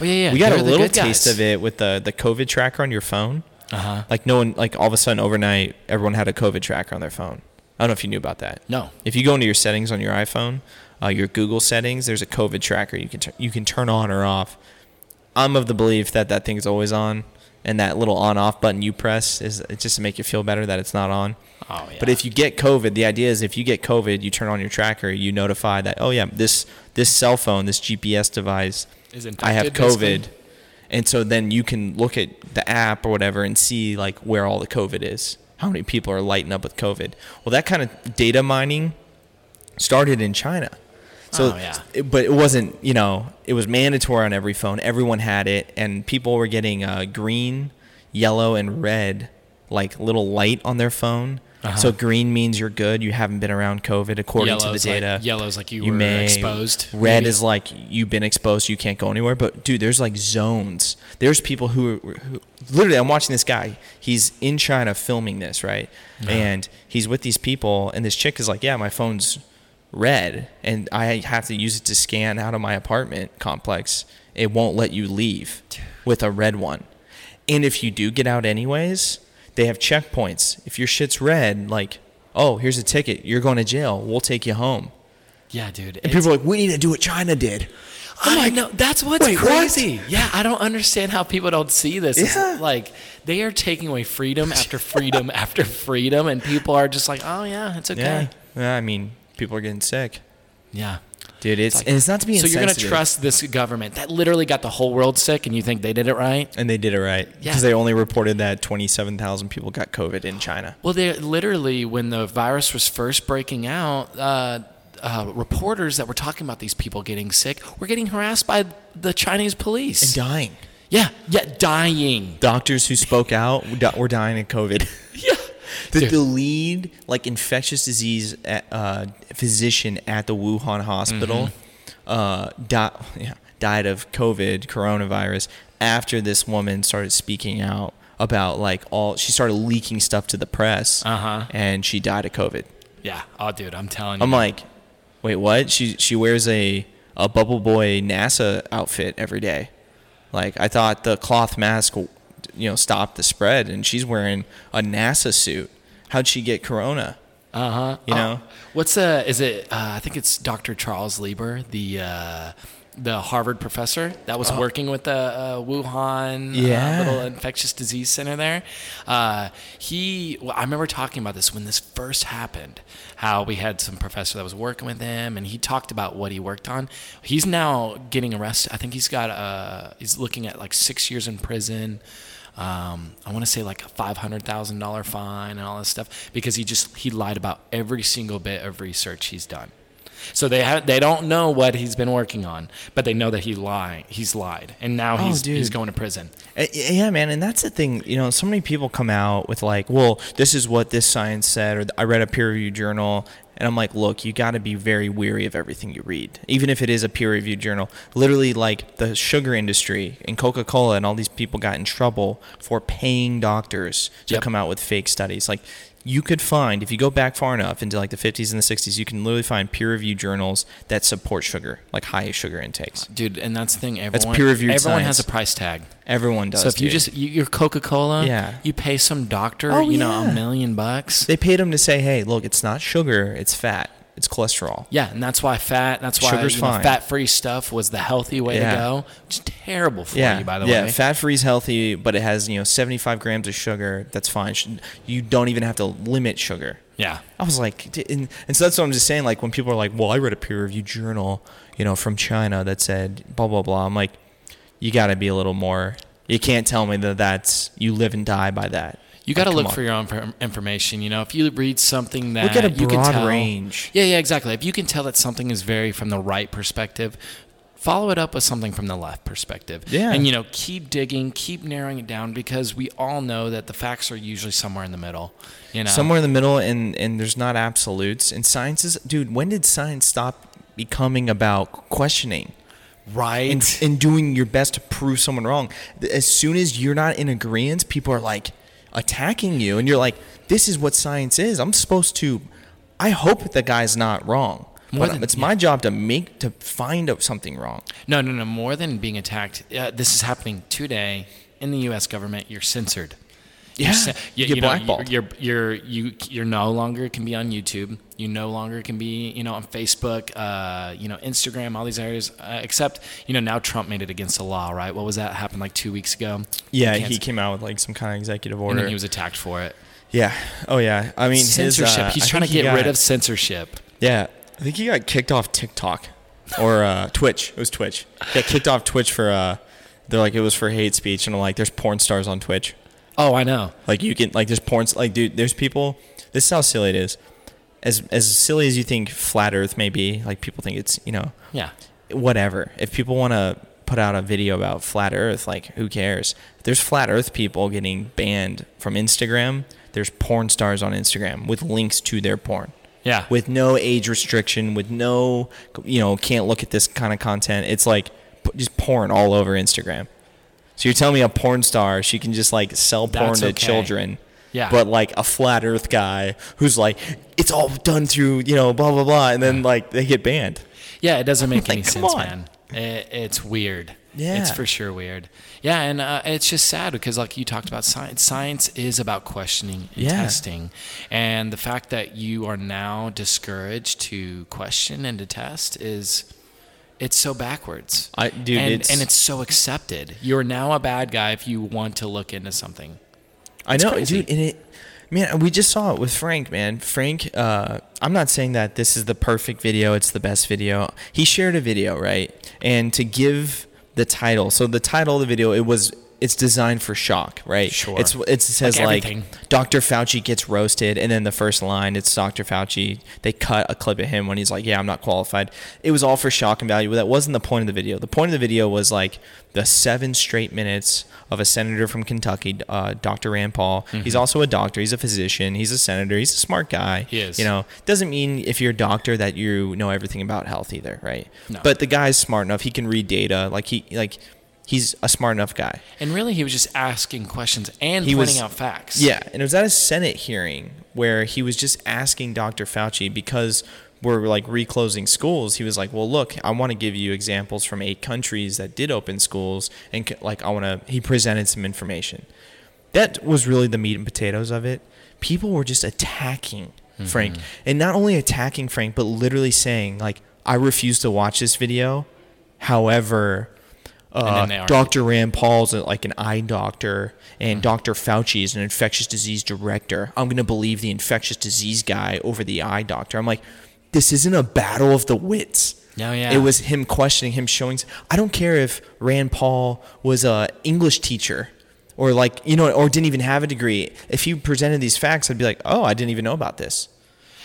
oh yeah, yeah. we got they're a little taste of it with the the COVID tracker on your phone. Uh huh. Like no one, like all of a sudden overnight, everyone had a COVID tracker on their phone. I don't know if you knew about that. No. If you go into your settings on your iPhone, uh, your Google settings, there's a COVID tracker you can tur- you can turn on or off. I'm of the belief that that thing's always on, and that little on-off button you press is just to make you feel better that it's not on. Oh yeah. But if you get COVID, the idea is if you get COVID, you turn on your tracker, you notify that oh yeah, this this cell phone, this GPS device, Is I have infected, basically? COVID, and so then you can look at the app or whatever and see like where all the COVID is, how many people are lighting up with COVID. Well, that kind of data mining started in China. So, Oh, yeah. it- but it wasn't, you know, it was mandatory on every phone. Everyone had it, and people were getting uh, green, yellow, and red, like little light on their phone. Uh-huh. So green means you're good. You haven't been around COVID, according to the Yellow's like- data. yellow's like you were exposed, Red maybe? is like you've been exposed. You can't go anywhere. But dude, there's like zones. There's people who, who literally. I'm watching this guy. He's in China filming this, right? And he's with these people, and this chick is like, "Yeah, my phone's red, and I have to use it to scan out of my apartment complex. It won't let you leave with a red one. And if you do get out anyways, they have checkpoints. If your shit's red, like, oh, here's a ticket. You're going to jail. We'll take you home. Yeah, dude. And people are like, we need to do what China did. I'm like, know that's what's wait, what? crazy. Yeah, I don't understand how people don't see this. It's like they are taking away freedom after freedom after freedom, and people are just like, "Oh yeah, it's Yeah. okay." yeah. I mean, people are getting sick. Yeah. Dude, it's, like- it's not to be So you're gonna trust this government that literally got the whole world sick, and you think they did it right? And they did it right. Yeah. Because they only reported that 27,000 people got COVID in China. Well, they literally when the virus was first breaking out, uh, uh, reporters that were talking about these people getting sick were getting harassed by the Chinese police. And dying. yeah, yeah, dying. Doctors who spoke out were dying of COVID. Yeah. The, the lead like infectious disease uh, physician at the Wuhan hospital uh, di- yeah, died of COVID coronavirus after this woman started speaking out about like all she started leaking stuff to the press Uh-huh. and she died of COVID. Yeah. Oh, dude, I'm telling you. I'm like, wait, what? She she wears a a Bubble Boy NASA outfit every day. Like I thought the cloth mask, you know, stop the spread, and she's wearing a NASA suit. How'd she get corona? Uh huh. You know? what's uh? Is it? Uh, I think it's Dr. Charles Lieber, the uh, the Harvard professor that was working with the uh, Wuhan Yeah. uh, little infectious disease center there. Uh, he, well, I remember talking about this when this first happened. How we had some professor that was working with him, and he talked about what he worked on. He's now getting arrested. I think he's got uh, he's looking at like six years in prison um, I want to say like a five hundred thousand dollar fine and all this stuff because he just he lied about every single bit of research he's done. So they have they don't know what he's been working on, but they know that he lied. He's lied, and now Oh, he's dude. he's going to prison. Uh, Yeah, man, and that's the thing. You know, so many people come out with like, "Well, this is what this science said," or "I read a peer-reviewed journal," and I'm like, "Look, you got to be very weary of everything you read, even if it is a peer-reviewed journal." Literally, like the sugar industry and Coca-Cola and all these people got in trouble for paying doctors to Yep. come out with fake studies. Like, you could find if you go back far enough into like the 50s and the 60s, you can literally find peer-reviewed journals that support sugar, like high sugar intakes. Dude, and that's the thing. Everyone, that's peer-reviewed everyone has a price tag. Everyone does. so if you just you, your Coca Cola, Yeah. you pay some doctor, Oh, you know, yeah. a million bucks. They paid him to say, "Hey, look, it's not sugar, it's fat, it's cholesterol." Yeah, and that's why fat. That's why Sugar's you know, fine. fat-free stuff was the healthy way Yeah. to go. It's terrible for yeah, you, by the yeah. way. Yeah, Fat free is healthy, but it has you know 75 grams of sugar. That's fine. You don't even have to limit sugar. yeah. I was like, and, and so that's what I'm just saying. Like when people are like, "Well, I read a peer-reviewed journal, you know, from China that said blah blah blah," I'm like, you got to be a little more. You can't tell me that that's you live and die by that. You got to Like, look come for your own information. You know, if you read something that Look at a you can broad tell, range. Yeah, yeah, exactly. If you can tell that something is very from the right perspective, follow it up with something from the left perspective. Yeah. And you know, keep digging, keep narrowing it down because we all know that the facts are usually somewhere in the middle. You know, somewhere in the middle and and there's not absolutes and science is dude when did science stop becoming about questioning right? and, and doing your best to prove someone wrong as soon as you're not in agreement people are like attacking you and you're like this is what science is i'm supposed to i hope the guy's not wrong More but than- it's my job to make to find out something wrong no, no, no. More than being attacked, uh, this is happening today in the U.S. government. You're censored. You're Yeah, cen- you you, get know, blackballed. You're, you're you you're no longer can be on YouTube. You no longer can be you know on Facebook, uh, you know Instagram, all these areas. Uh, except you know now Trump made it against the law, right? What was that happened like two weeks ago? yeah he came out with like some kind of executive and order then he was attacked for it. yeah oh yeah i mean his, censorship. uh, He's I trying to get rid of censorship. Yeah, I think he got kicked off TikTok or uh, Twitch. It was Twitch. He got kicked off Twitch for uh, they're like it was for hate speech, and I'm like, there's porn stars on Twitch. Oh, I know. Like you can like there's porn like dude, there's people. This is how silly it is. As as silly as you think flat Earth may be, like people think it's you know Yeah. whatever. If people want to put out a video about flat Earth, like who cares? There's flat Earth people getting banned from Instagram. There's porn stars on Instagram with links to their porn Yeah. with no age restriction, with no, you know, can't look at this kind of content. It's like just porn all over Instagram. So you're telling me a porn star, she can just like sell porn That's to okay. children. Yeah. But like a flat earth guy who's like, it's all done through, you know, blah, blah, blah. And then like they get banned. Yeah, it doesn't make Like, any sense, on. man. It, it's weird. Yeah. It's for sure weird. Yeah, and uh, it's just sad because, like you talked about, science. Science is about questioning and Yeah. testing, and the fact that you are now discouraged to question and to test is, it's so backwards. I- dude, and, it's- and it's so accepted. You're now a bad guy if you want to look into something. I It's know, crazy. dude. And it, man, we just saw it with Frank, man. Frank, uh, I'm not saying that this is the perfect video. It's the best video. He shared a video, right? And to give the title, so the title of the video, it was. It's designed for shock, right? Sure. It's it says Like like. Dr. Fauci gets roasted, and then the first line it's Dr. Fauci. They cut a clip of him when he's like, "Yeah, I'm not qualified." It was all for shock and value, but that wasn't the point of the video. The point of the video was like the seven straight minutes of a senator from Kentucky, uh, Dr. Rand Paul. He's also a doctor. He's a physician. He's a senator. He's a smart guy. He is. You know, doesn't mean if you're a doctor that you know everything about health either, right? No. But the guy's smart enough. He can read data. Like he like. He's a smart enough guy. And really, he was just asking questions and He pointing was- out facts. Yeah, and it was at a Senate hearing where he was just asking Dr. Fauci because we're like reclosing schools. He was like, "Well, look, I want to give you examples from eight countries that did open schools, and like I want to." He presented some information. That was really the meat and potatoes of it. People were just attacking mm-hmm. Frank, and not only attacking Frank, but literally saying like, "I refuse to watch this video." However, uh. Dr. Rand Paul's a, like an eye doctor, and Dr. Fauci is an infectious disease director. I'm gonna believe the infectious disease guy over the eye doctor. I'm like, this isn't a battle of the wits. Oh, yeah. It was him questioning, him showing. I don't care if Rand Paul was a English teacher, or like you know, or didn't even have a degree. If he presented these facts, I'd be like, oh, I didn't even know about this.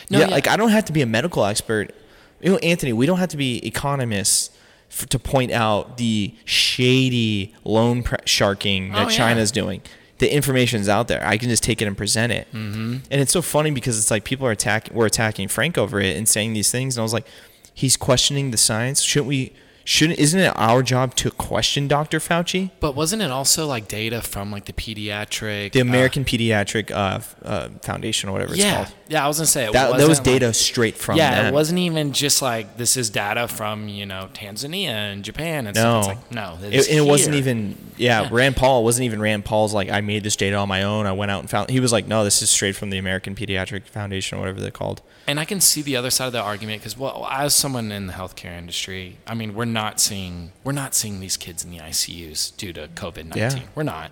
No, yeah, yeah. like I don't have to be a medical expert. You know, Anthony, we don't have to be economists f to point out the shady loan pre- sharking that Oh, yeah. China's doing. The information's out there. I can just take it and present it. Mm-hmm. And it's so funny because it's like people are attacking, we're attacking Frank over it and saying these things. And I was like, he's questioning the science. Shouldn't we? Shouldn't isn't it our job to question Dr. Fauci? But wasn't it also like data from like the pediatric, The uh, American Pediatric uh, uh, Foundation or whatever it's yeah, called. yeah. I was gonna say it That, that was wasn't, like- data straight from yeah, them. it wasn't even just like this is data from you know Tanzania and Japan and No, stuff. It's like no, it, and it wasn't even. Yeah, Yeah. Rand Paul it wasn't even Rand Paul's like I made this data on my own. I went out and found. He was like, no, this is straight from the American Pediatric Foundation, or whatever they're called. And I can see the other side of the argument because, well, as someone in the healthcare industry, I mean, we're not seeing we're not seeing these kids in the ICUs due to COVID nineteen. Yeah. We're not.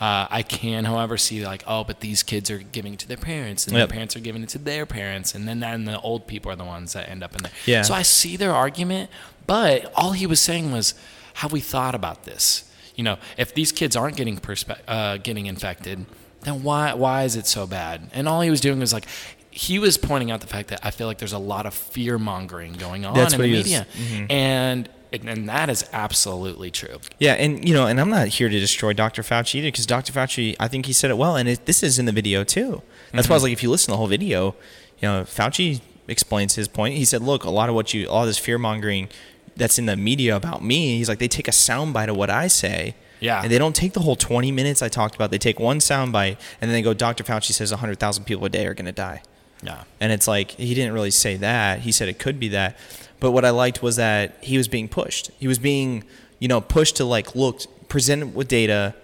Uh, I can, however, see like, oh, but these kids are giving it to their parents, and Yep. their parents are giving it to their parents, and then then the old people are the ones that end up in there. Yeah. So I see their argument, but all he was saying was, have we thought about this? You know, if these kids aren't getting perspe- uh, getting infected, then why why is it so bad? And all he was doing was like he was pointing out the fact that I feel like there's a lot of fear mongering going on That's in the media, mhm. and and that is absolutely true. Yeah, and you know, and I'm not here to destroy Dr. Fauci either, because Dr. Fauci, I think he said it well, and it, this is in the video too. That's why I was mm-hmm. like, if you listen to the whole video, you know, Fauci explains his point. He said, look, a lot of what you, all this fear mongering that's in the media about me, he's like, they take a soundbite of what I say. Yeah. And they don't take the whole 20 minutes I talked about. They take one soundbite, and then they go, Dr. Fauci says 100,000 people a day are going to die. Yeah. And it's like he didn't really say that. He said it could be that. But what I liked was that he was being pushed. He was being, you know, pushed to like look present with data.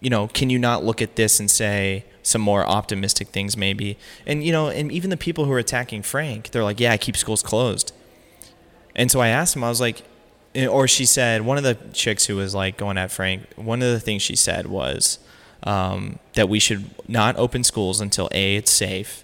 You know, can you not look at this and say some more optimistic things maybe? And you know, and even the people who are attacking Frank, they're like, "Yeah, I keep schools closed." And so I asked him, I was like, eh, or she said, one of the chicks who was like going at Frank, one of the things she said was um, that we should not open schools until A, it's safe,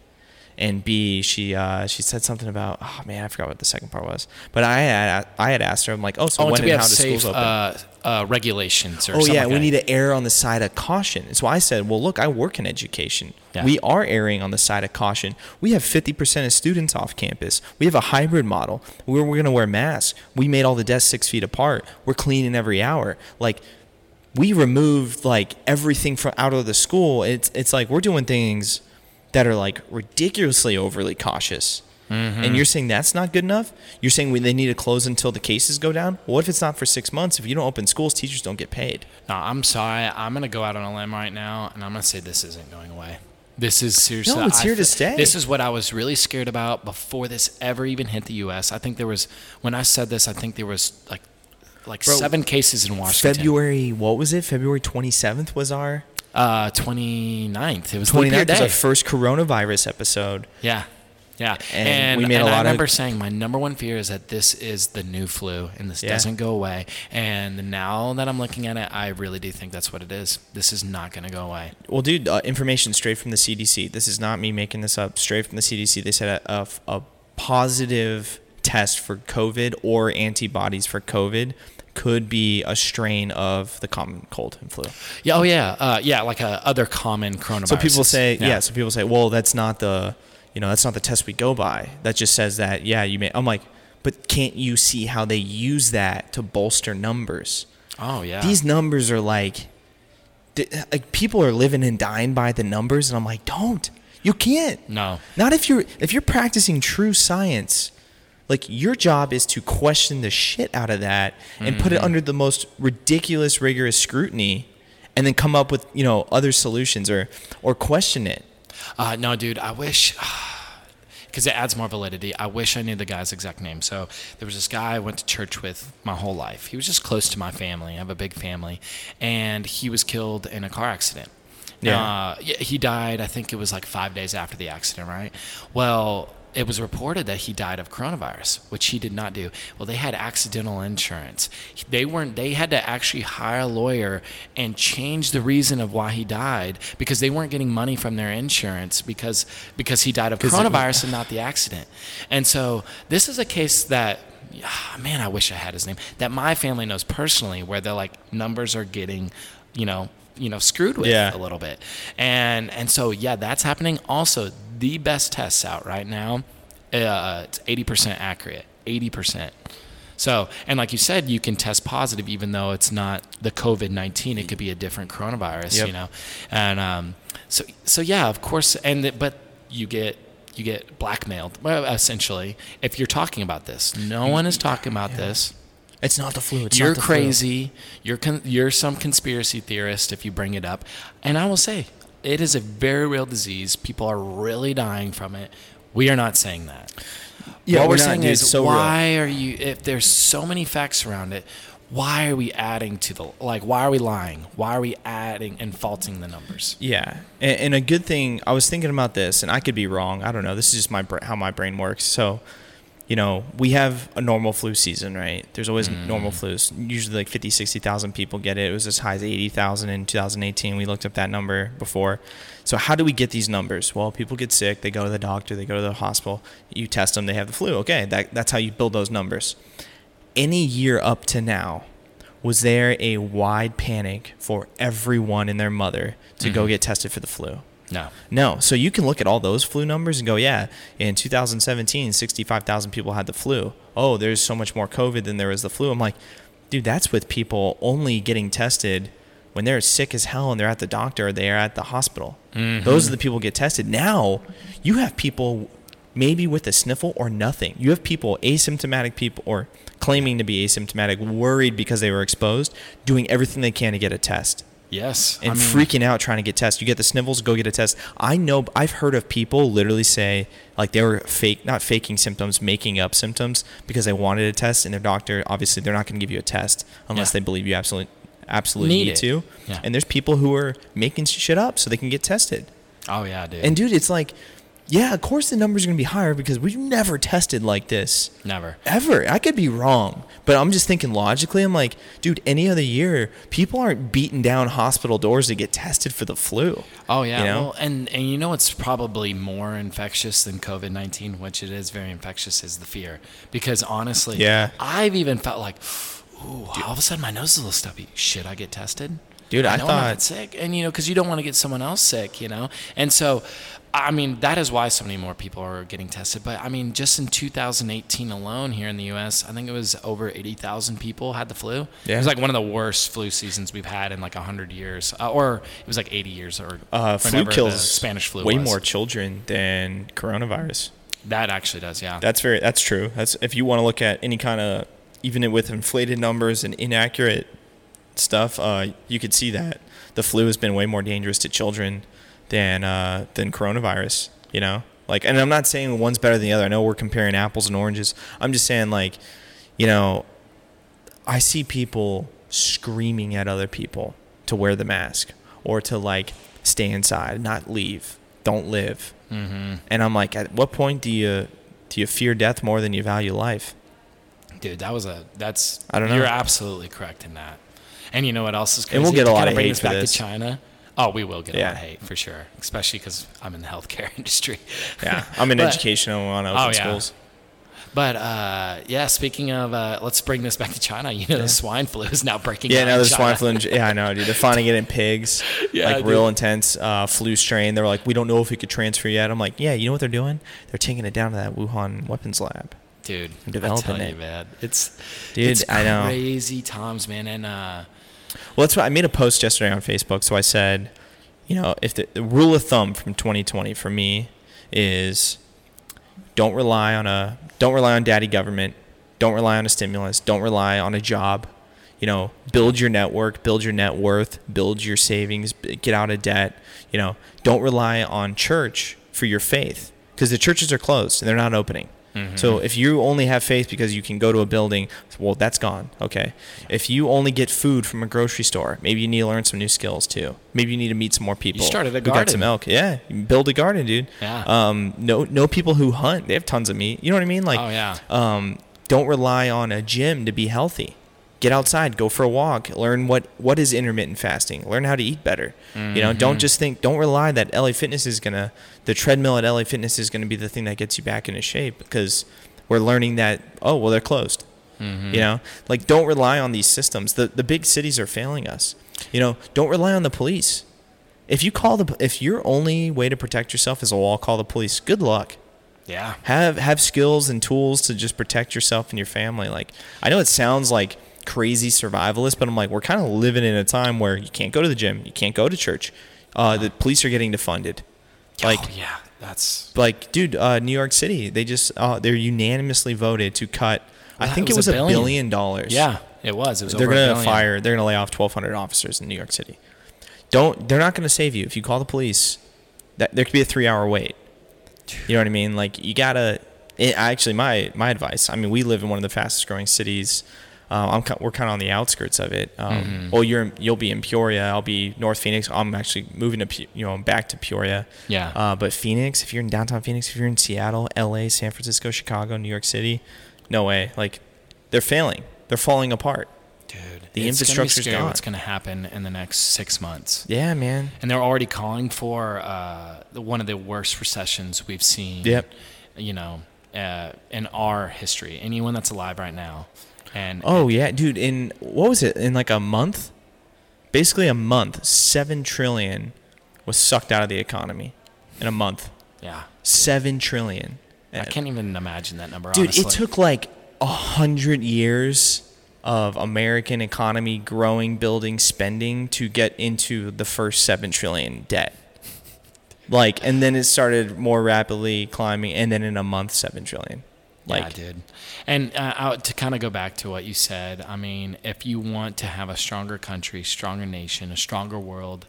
and B, she uh, she said something about, oh man, I forgot what the second part was. But I had, I had asked her, I'm like, oh, so Oh, when and how do schools open? uh, uh, regulations or Oh something yeah, like we that? need to err on the side of caution. So I said, well, look, I work in education. Yeah. We are erring on the side of caution. We have 50% of students off campus. We have a hybrid model. We're, we're going to wear masks. We made all the desks six feet apart. We're cleaning every hour. Like we removed like everything from out of the school. It's it's like we're doing things that are like ridiculously overly cautious. Mm-hmm. And you're saying that's not good enough? You're saying we, they need to close until the cases go down? What if it's not for six months? If you don't open schools, teachers don't get paid. No, I'm sorry. I'm gonna go out on a limb right now, and I'm gonna say this isn't going away. This is seriously. No, it's I here to stay. This is what I was really scared about before this ever even hit the U.S. I think there was when I said this. I think there was like like Bro, seven cases in Washington. February, what was it? February 27th was our uh, 29th. It was leap year 29th was our first coronavirus episode. Yeah. Yeah. And we made a lot I of- remember saying my number one fear is that this is the new flu and this Yeah. doesn't go away. And now that I'm looking at it, I really do think that's what it is. This is not going to go away. Well, dude, uh, information straight from the CDC. This is not me making this up. Straight from the CDC. They said a, a, a positive test for COVID or antibodies for COVID could be a strain of the common cold and flu. Yeah. Oh, yeah. Uh, yeah. Like uh, other common coronaviruses. So people say, yeah. So people say, well, that's not the, you know, that's not the test we go by. That just says that, yeah, you may. I'm like, but can't you see how they use that to bolster numbers? Oh, yeah. These numbers are like, like people are living and dying by the numbers, and I'm like, don't. You can't. No. Not if you're if you're practicing true science. Like your job is to question the shit out of that and put Mm-hmm. it under the most ridiculous rigorous scrutiny and then come up with, you know, other solutions or or question it. Uh, no, dude, I wish. Because it adds more validity. I wish I knew the guy's exact name. So there was this guy I went to church with my whole life. He was just close to my family. I have a big family. And he was killed in a car accident. Yeah. Uh, yeah, he died, I think it was like five days after the accident, right? Well, it was reported that he died of coronavirus, which he did not do. Well, they had accidental insurance. They weren't. They had to actually hire a lawyer and change the reason of why he died because they weren't getting money from their insurance because because he died of coronavirus and not the accident. And so this is a case that. ah, Man, I wish I had his name. That my family knows personally, where they're like numbers are getting, you know, you know, screwed with Yeah. a little bit. And and so yeah, that's happening. Also, the best tests out right now, uh, it's eighty percent accurate. Eighty percent. So, and like you said, you can test positive even though it's not the COVID nineteen. It could be a different coronavirus, Yep. you know. And um, so so yeah, of course. And the, but you get you get blackmailed well, essentially if you're talking about this. No one is talking about this. It's not the flu. It's You're not the flu. crazy. You're con- you're some conspiracy theorist if you bring it up. And I will say, it is a very real disease. People are really dying from it. We are not saying that. Yeah, what we're we're, saying dude. is, so real. why are you? If there's so many facts around it, why are we adding to the like? Why are we lying? Why are we adding and faulting the numbers? Yeah, and, and a good thing I was thinking about this, and I could be wrong. I don't know. This is just my how my brain works. So, you know, we have a normal flu season, right? There's always mm. normal flus. Usually, like 50, 60,000 people get it. It was as high as 80,000 in 2018. We looked up that number before. So, how do we get these numbers? Well, people get sick. They go to the doctor. They go to the hospital. You test them. They have the flu. Okay, that, that's how you build those numbers. Any year up to now, was there a wide panic for everyone and their mother to go mm-hmm. get tested for the flu? No. No. So you can look at all those flu numbers and go, yeah, in 2017, 65,000 people had the flu. Oh, there's so much more COVID than there is the flu. I'm like, dude, that's with people only getting tested when they're sick as hell and they're at the doctor or they're at the hospital. Mm-hmm. Those are the people who get tested. Now you have people maybe with a sniffle or nothing. You have people, asymptomatic people or claiming to be asymptomatic, worried because they were exposed, doing everything they can to get a test Yes. and I mean, freaking out trying to get tested. You get the sniffles, go get a test. I know I've heard of people literally say like they were fake, not faking symptoms, making up symptoms because they wanted a test, and their doctor obviously they're not going to give you a test unless Yeah. they believe you absolutely absolutely Need need, to. Yeah. And there's people who are making shit up so they can get tested. Oh yeah, dude. And dude, it's like, yeah, of course the numbers are going to be higher because we've never tested like this Never. ever. I could be wrong, but I'm just thinking logically. I'm like, dude, any other year, people aren't beating down hospital doors to get tested for the flu. Oh yeah, You know? well, and and you know what's probably more infectious than COVID nineteen, which it is very infectious, is the fear. Because honestly, Yeah. I've even felt like, ooh, all of a sudden my nose is a little stuffy. Should I get tested? Dude, I not thought- sick, and you know, because you don't want to get someone else sick, you know, and so. I mean, that is why so many more people are getting tested. But I mean, just in 2018 alone here in the U.S., I think it was over 80,000 people had the flu. Yeah. It was like one of the worst flu seasons we've had in like 100 years. Uh, or it was like 80 years or Uh, flu kills Spanish flu way was. more children than coronavirus. That actually does, yeah. That's very that's true. That's if you want to look at any kind of even with inflated numbers and inaccurate stuff, uh, you could see that the flu has been way more dangerous to children than uh, than coronavirus. You know, like, and I'm not saying one's better than the other. I know we're comparing apples and oranges. I'm just saying, like, you know, I see people screaming at other people to wear the mask or to like stay inside, not leave, don't live. mm-hmm. And I'm like, at what point do you do you fear death more than you value life? Dude, that was a that's. I don't know. You're absolutely correct in that. And you know what else is crazy? And we'll get a lot kinda hate for back this. to China. Oh, we will get a lot of hate for sure, especially because I'm in the healthcare industry. Yeah, I'm in But- education. I want to open Oh, yeah. schools. But uh, yeah, speaking of, uh, let's bring this back to China. You know, the swine flu is now breaking. Yeah, out now China. swine flu. In, yeah, I know, dude. They're finding it in pigs. Yeah, like real intense uh, flu strain. They're like, we don't know if it could transfer yet. I'm like, yeah, you know what they're doing? They're taking it down to that Wuhan weapons lab. dude. I'm developing it. you, man, it's Dude, it's I know. crazy times, man, and uh, Well, that's what I made a post yesterday on Facebook. So I said, you know, if the, the rule of thumb from 2020 for me is don't rely on a don't rely on daddy government, don't rely on a stimulus, don't rely on a job. You know, build your network, build your net worth, build your savings, get out of debt. You know, don't rely on church for your faith because the churches are closed and they're not opening. So if you only have faith because you can go to a building, well, that's gone. Okay. If you only get food from a grocery store, maybe you need to learn some new skills too. Maybe you need to meet some more people. You started a who got some elk. Yeah, you build a garden, dude. Yeah. Um, know know people who hunt. They have tons of meat. You know what I mean? Like, Oh, yeah. Um, don't rely on a gym to be healthy. Get outside, go for a walk, learn what what is intermittent fasting, learn how to eat better. You know, Mm-hmm. don't just think, don't rely that LA Fitness is gonna, the treadmill at LA Fitness is gonna be the thing that gets you back into shape because we're learning that oh well they're closed. Mm-hmm. You know, like don't rely on these systems. The the big cities are failing us. You know, don't rely on the police. If you call the if your only way to protect yourself is a wall, call the police. Good luck yeah, have have skills and tools to just protect yourself and your family like i know it sounds like crazy survivalist but i'm like we're kind of living in a time where you can't go to the gym you can't go to church. Uh, the police are getting defunded. Like oh, yeah, that's like dude uh, new york city they just uh, they're unanimously voted to cut i think it it was was a billion. billion dollars. Yeah, it was. It was they're gonna fire they're gonna lay off 1200 officers in new york city. Don't they're not gonna save you. If you call the police that there could be a three hour wait. You know what i mean? Like you gotta it, actually my my advice i mean we live in one of the fastest growing cities uh, I'm, we're kind of on the outskirts of it. Um, Mm-hmm. Well, you're you'll be in Peoria. I'll be North Phoenix. I'm actually moving to you know back to Peoria. Yeah. Uh, but Phoenix, if you're in downtown Phoenix, if you're in Seattle, L.A., San Francisco, Chicago, New York City, no way. Like they're failing. They're falling apart. Dude, The be scary gone. What's going to happen in the next six months? Yeah, man. And they're already calling for uh, one of the worst recessions we've seen. Yep. You know, uh, in our history. Anyone that's alive right now. And Oh yeah, dude. In what was it? In like a month, basically a month, seven trillion was sucked out of the economy in a month. Yeah. Seven trillion. I can't even imagine that number. Dude, honestly. it took like a hundred years of American economy growing, building, spending to get into the first seven trillion debt. Like, and then it started more rapidly climbing, and then in a month, seven trillion. Like, yeah, dude. And uh, I- to kind of go back to what you said, I mean, if you want to have a stronger country, stronger nation, a stronger world,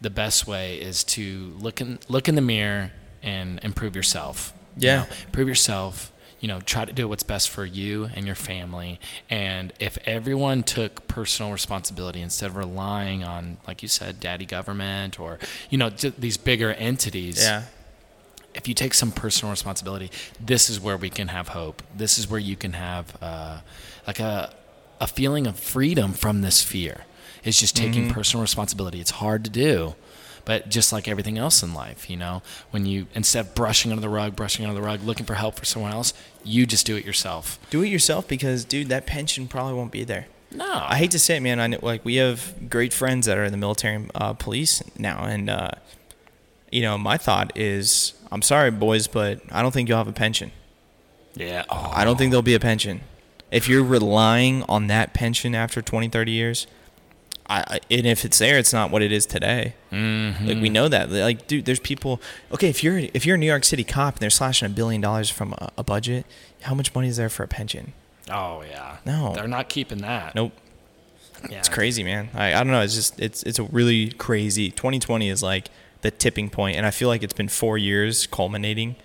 the best way is to look in look in the mirror and improve yourself. You Yeah. know, improve yourself. You know, try to do what's best for you and your family. And if everyone took personal responsibility instead of relying on, like you said, daddy government or you know these bigger entities, yeah, if you take some personal responsibility, this is where we can have hope. This is where you can have uh, like a a feeling of freedom from this fear. It's just taking Mm-hmm. personal responsibility. It's hard to do, but just like everything else in life, you know, when you instead of brushing under the rug, brushing under the rug, looking for help for someone else, you just do it yourself. do it yourself because, dude, that pension probably won't be there. No, I hate to say it, man. I know, like we have great friends that are in the military uh, police now, and uh, you know, my thought is, I'm sorry, boys, but I don't think you'll have a pension. Yeah. Oh, I don't think there'll be a pension. If you're relying on that pension after 20, 30 years, I, and if it's there, it's not what it is today. mhm. Like we know that. Like, dude, there's people. Okay, if you're if you're a New York City cop and they're slashing a billion dollars from a, a budget, how much money is there for a pension? Oh yeah. No. they're not keeping that. Nope. Yeah. It's crazy, man. I, I don't know. It's just it's it's a really crazy. 2020 is like the tipping point, and I feel like it's been four years culminating.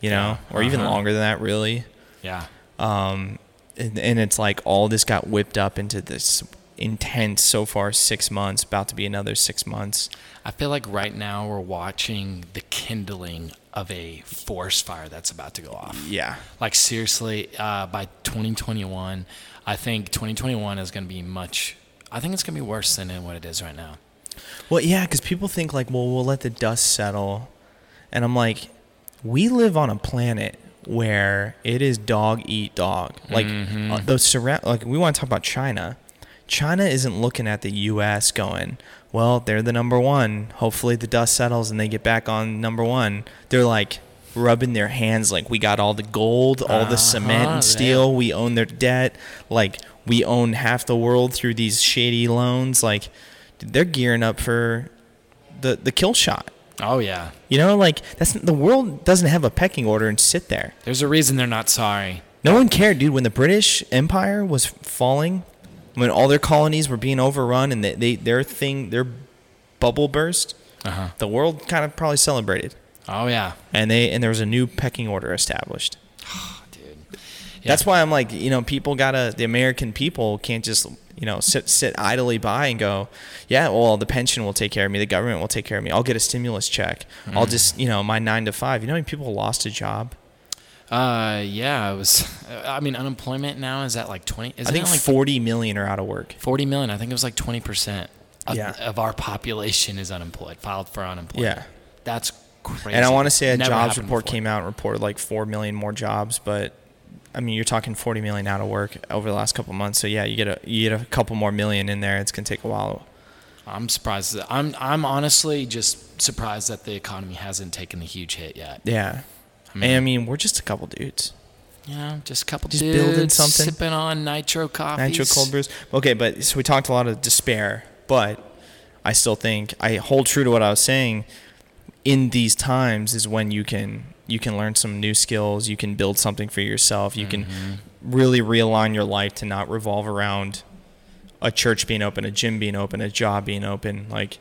You know, Yeah. or even Uh-huh. longer than that, really. Yeah. Um, and, and it's like all this got whipped up into this intense so far six months, about to be another six months. I feel like right now we're watching the kindling of a forest fire that's about to go off. Yeah. Like seriously, uh, by 2021, I think 2021 is going to be much. I think it's going to be worse than what it is right now. Well, yeah, because people think like, well, we'll let the dust settle, and I'm like, we live on a planet where it is dog eat dog. Like uh, those surround. Like we want to talk about China. China isn't looking at the U.S. going, well, they're the number one. Hopefully the dust settles and they get back on number one. They're like rubbing their hands like we got all the gold, all the cement Uh-huh, and steel. We own their debt. Like we own half the world through these shady loans. Like they're gearing up for the the kill shot. Oh yeah, You know, like that's the world doesn't have a pecking order and sit there. there's a reason they're not sorry. No one cared, dude. When the British Empire was falling, when all their colonies were being overrun and they, they their thing their bubble burst, Uh huh. the world kind of probably celebrated, Oh yeah, and they and there was a new pecking order established. That's why I'm like, you know, people gotta the American people can't just you know sit sit idly by and go, yeah, well the pension will take care of me, the government will take care of me, I'll get a stimulus check, I'll Mm. just you know my nine to five. You know, how many people lost a job. Uh, yeah, it was. I mean, unemployment now is at like 20. Is I think like 40 million are out of work. 40 million? I think it was like 20 percent of, Yeah. of our population is unemployed, filed for unemployment. Yeah. that's crazy. And I want to say a Never jobs report before. came out and reported like 4 million more jobs, but I mean, you're talking 40 million out of work over the last couple months. So yeah, you get a you get a couple more million in there. It's going to take a while. I'm surprised. That, I'm I'm honestly just surprised that the economy hasn't taken a huge hit yet. Yeah. I mean, And I mean, we're just a couple dudes. you know, just a couple Just dudes building something. sipping on nitro coffee. Nitro cold brews. Okay, but so we talked a lot of despair, but I still think I hold true to what I was saying. In these times is when you can you can learn some new skills. You can build something for yourself. You can Mhm. really realign your life to not revolve around a church being open, a gym being open, a job being open. Like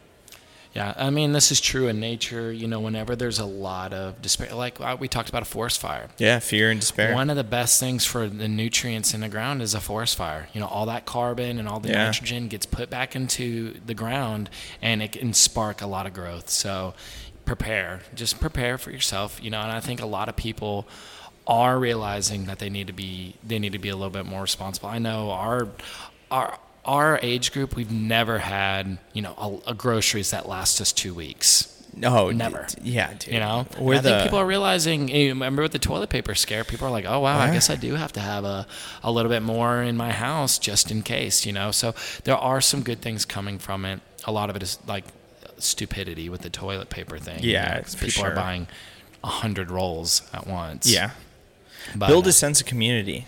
Yeah, I mean, this is true in nature. You know, whenever there's a lot of despair, like uh, we talked about a forest fire. yeah, fear and despair. One of the best things for the nutrients in the ground is a forest fire. You know, all that carbon and all the Yeah. nitrogen gets put back into the ground and it can spark a lot of growth. So prepare, just prepare for yourself, you know, and I think a lot of people are realizing that they need to be they need to be a little bit more responsible. I know our our our age group we've never had, you know, a, a groceries that last us 2 weeks. no, Never. d- Yeah, dude. You know, I the think people are realizing. Remember with the toilet paper scare, people are like, "Oh wow, I guess I do have to have a, a little bit more in my house just in case." You know, so there are some good things coming from it. A lot of it is like stupidity with the toilet paper thing. Yeah, 'cause for people sure. are buying a hundred rolls at once. Yeah. but, Build uh, a sense of community.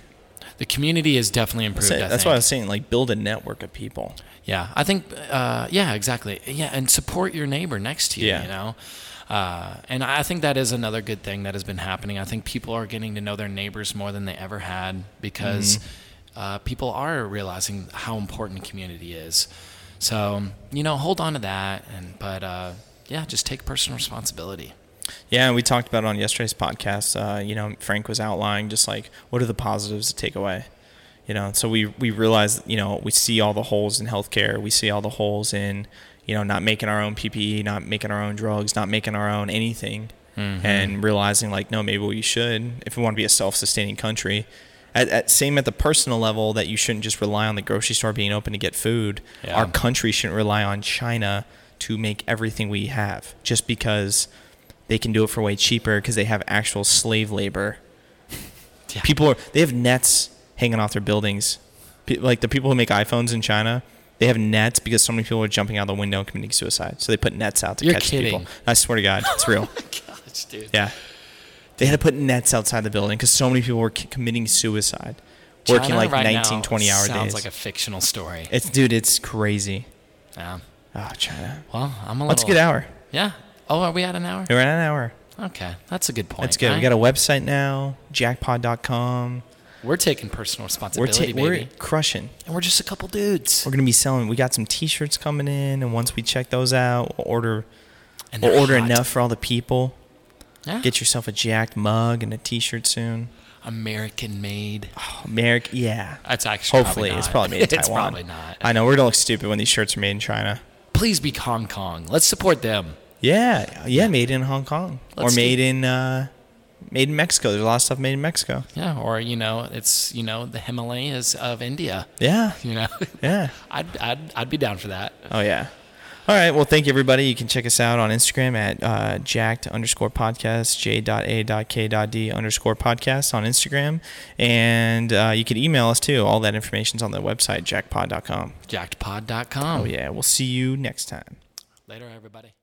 the community is definitely improved. That's, that's what I was saying. Like, build a network of people. Yeah, I think. Uh, yeah, exactly. Yeah, and support your neighbor next to you. Yeah. You know, uh, and I think that is another good thing that has been happening. I think people are getting to know their neighbors more than they ever had because Mm-hmm. uh, people are realizing how important community is. So you know, hold on to that, and but uh, yeah, just take personal responsibility. Yeah, we talked about it on yesterday's podcast. Uh, you know, Frank was outlining just like what are the positives to take away. You know, so we we realize you know we see all the holes in healthcare. We see all the holes in you know not making our own PPE, not making our own drugs, not making our own anything, and realizing like no, maybe we should if we want to be a self-sustaining country. At, at same at the personal level that you shouldn't just rely on the grocery store being open to get food. Yeah. Our country shouldn't rely on China to make everything we have just because they can do it for way cheaper because they have actual slave labor. Yeah. People are they have nets hanging off their buildings. Pe- Like the people who make iPhones in China, they have nets because so many people are jumping out the window and committing suicide. So they put nets out to You're catch kidding. people. I swear to God, it's real. Oh gosh, dude. yeah, they had to put nets outside the building because so many people were c- committing suicide, working China like right 19, now 20 hour sounds days. Sounds like a fictional story. it's dude, it's crazy. yeah. Oh, China. Well, I'm a little. Let's get hour. Yeah. Oh, are we at an hour? We're at an hour. Okay, that's a good point. That's good. We got a website now, jackpod.com. We're taking personal We're, responsibility, ta- we're crushing. and we're just a couple dudes. We're gonna be selling. We got some T-shirts coming in, and once we check those out, we'll order. And We'll order hot. enough for all the people. Yeah. Get yourself a jacked mug and a T-shirt soon. American made. Oh, America, yeah. That's actually Hopefully, probably it's probably made in Taiwan. it's probably not. I know we're gonna look stupid when these shirts are made in China. Please be Hong Kong. Let's support them. Yeah, yeah, made in Hong Kong Let's or do- made in uh, made in Mexico. There's a lot of stuff made in Mexico. Yeah, or you know, it's you know the Himalayas of India. Yeah, You know, yeah. I'd I'd I'd be down for that. Oh yeah. All right. Well, thank you everybody. You can check us out on Instagram at uh, jacked underscore podcast, j.a.k.d underscore podcast on Instagram, and uh, you can email us too. All that information's on the website jackpod.com. Jackedpod.com. Oh yeah. We'll see you next time. Later, everybody.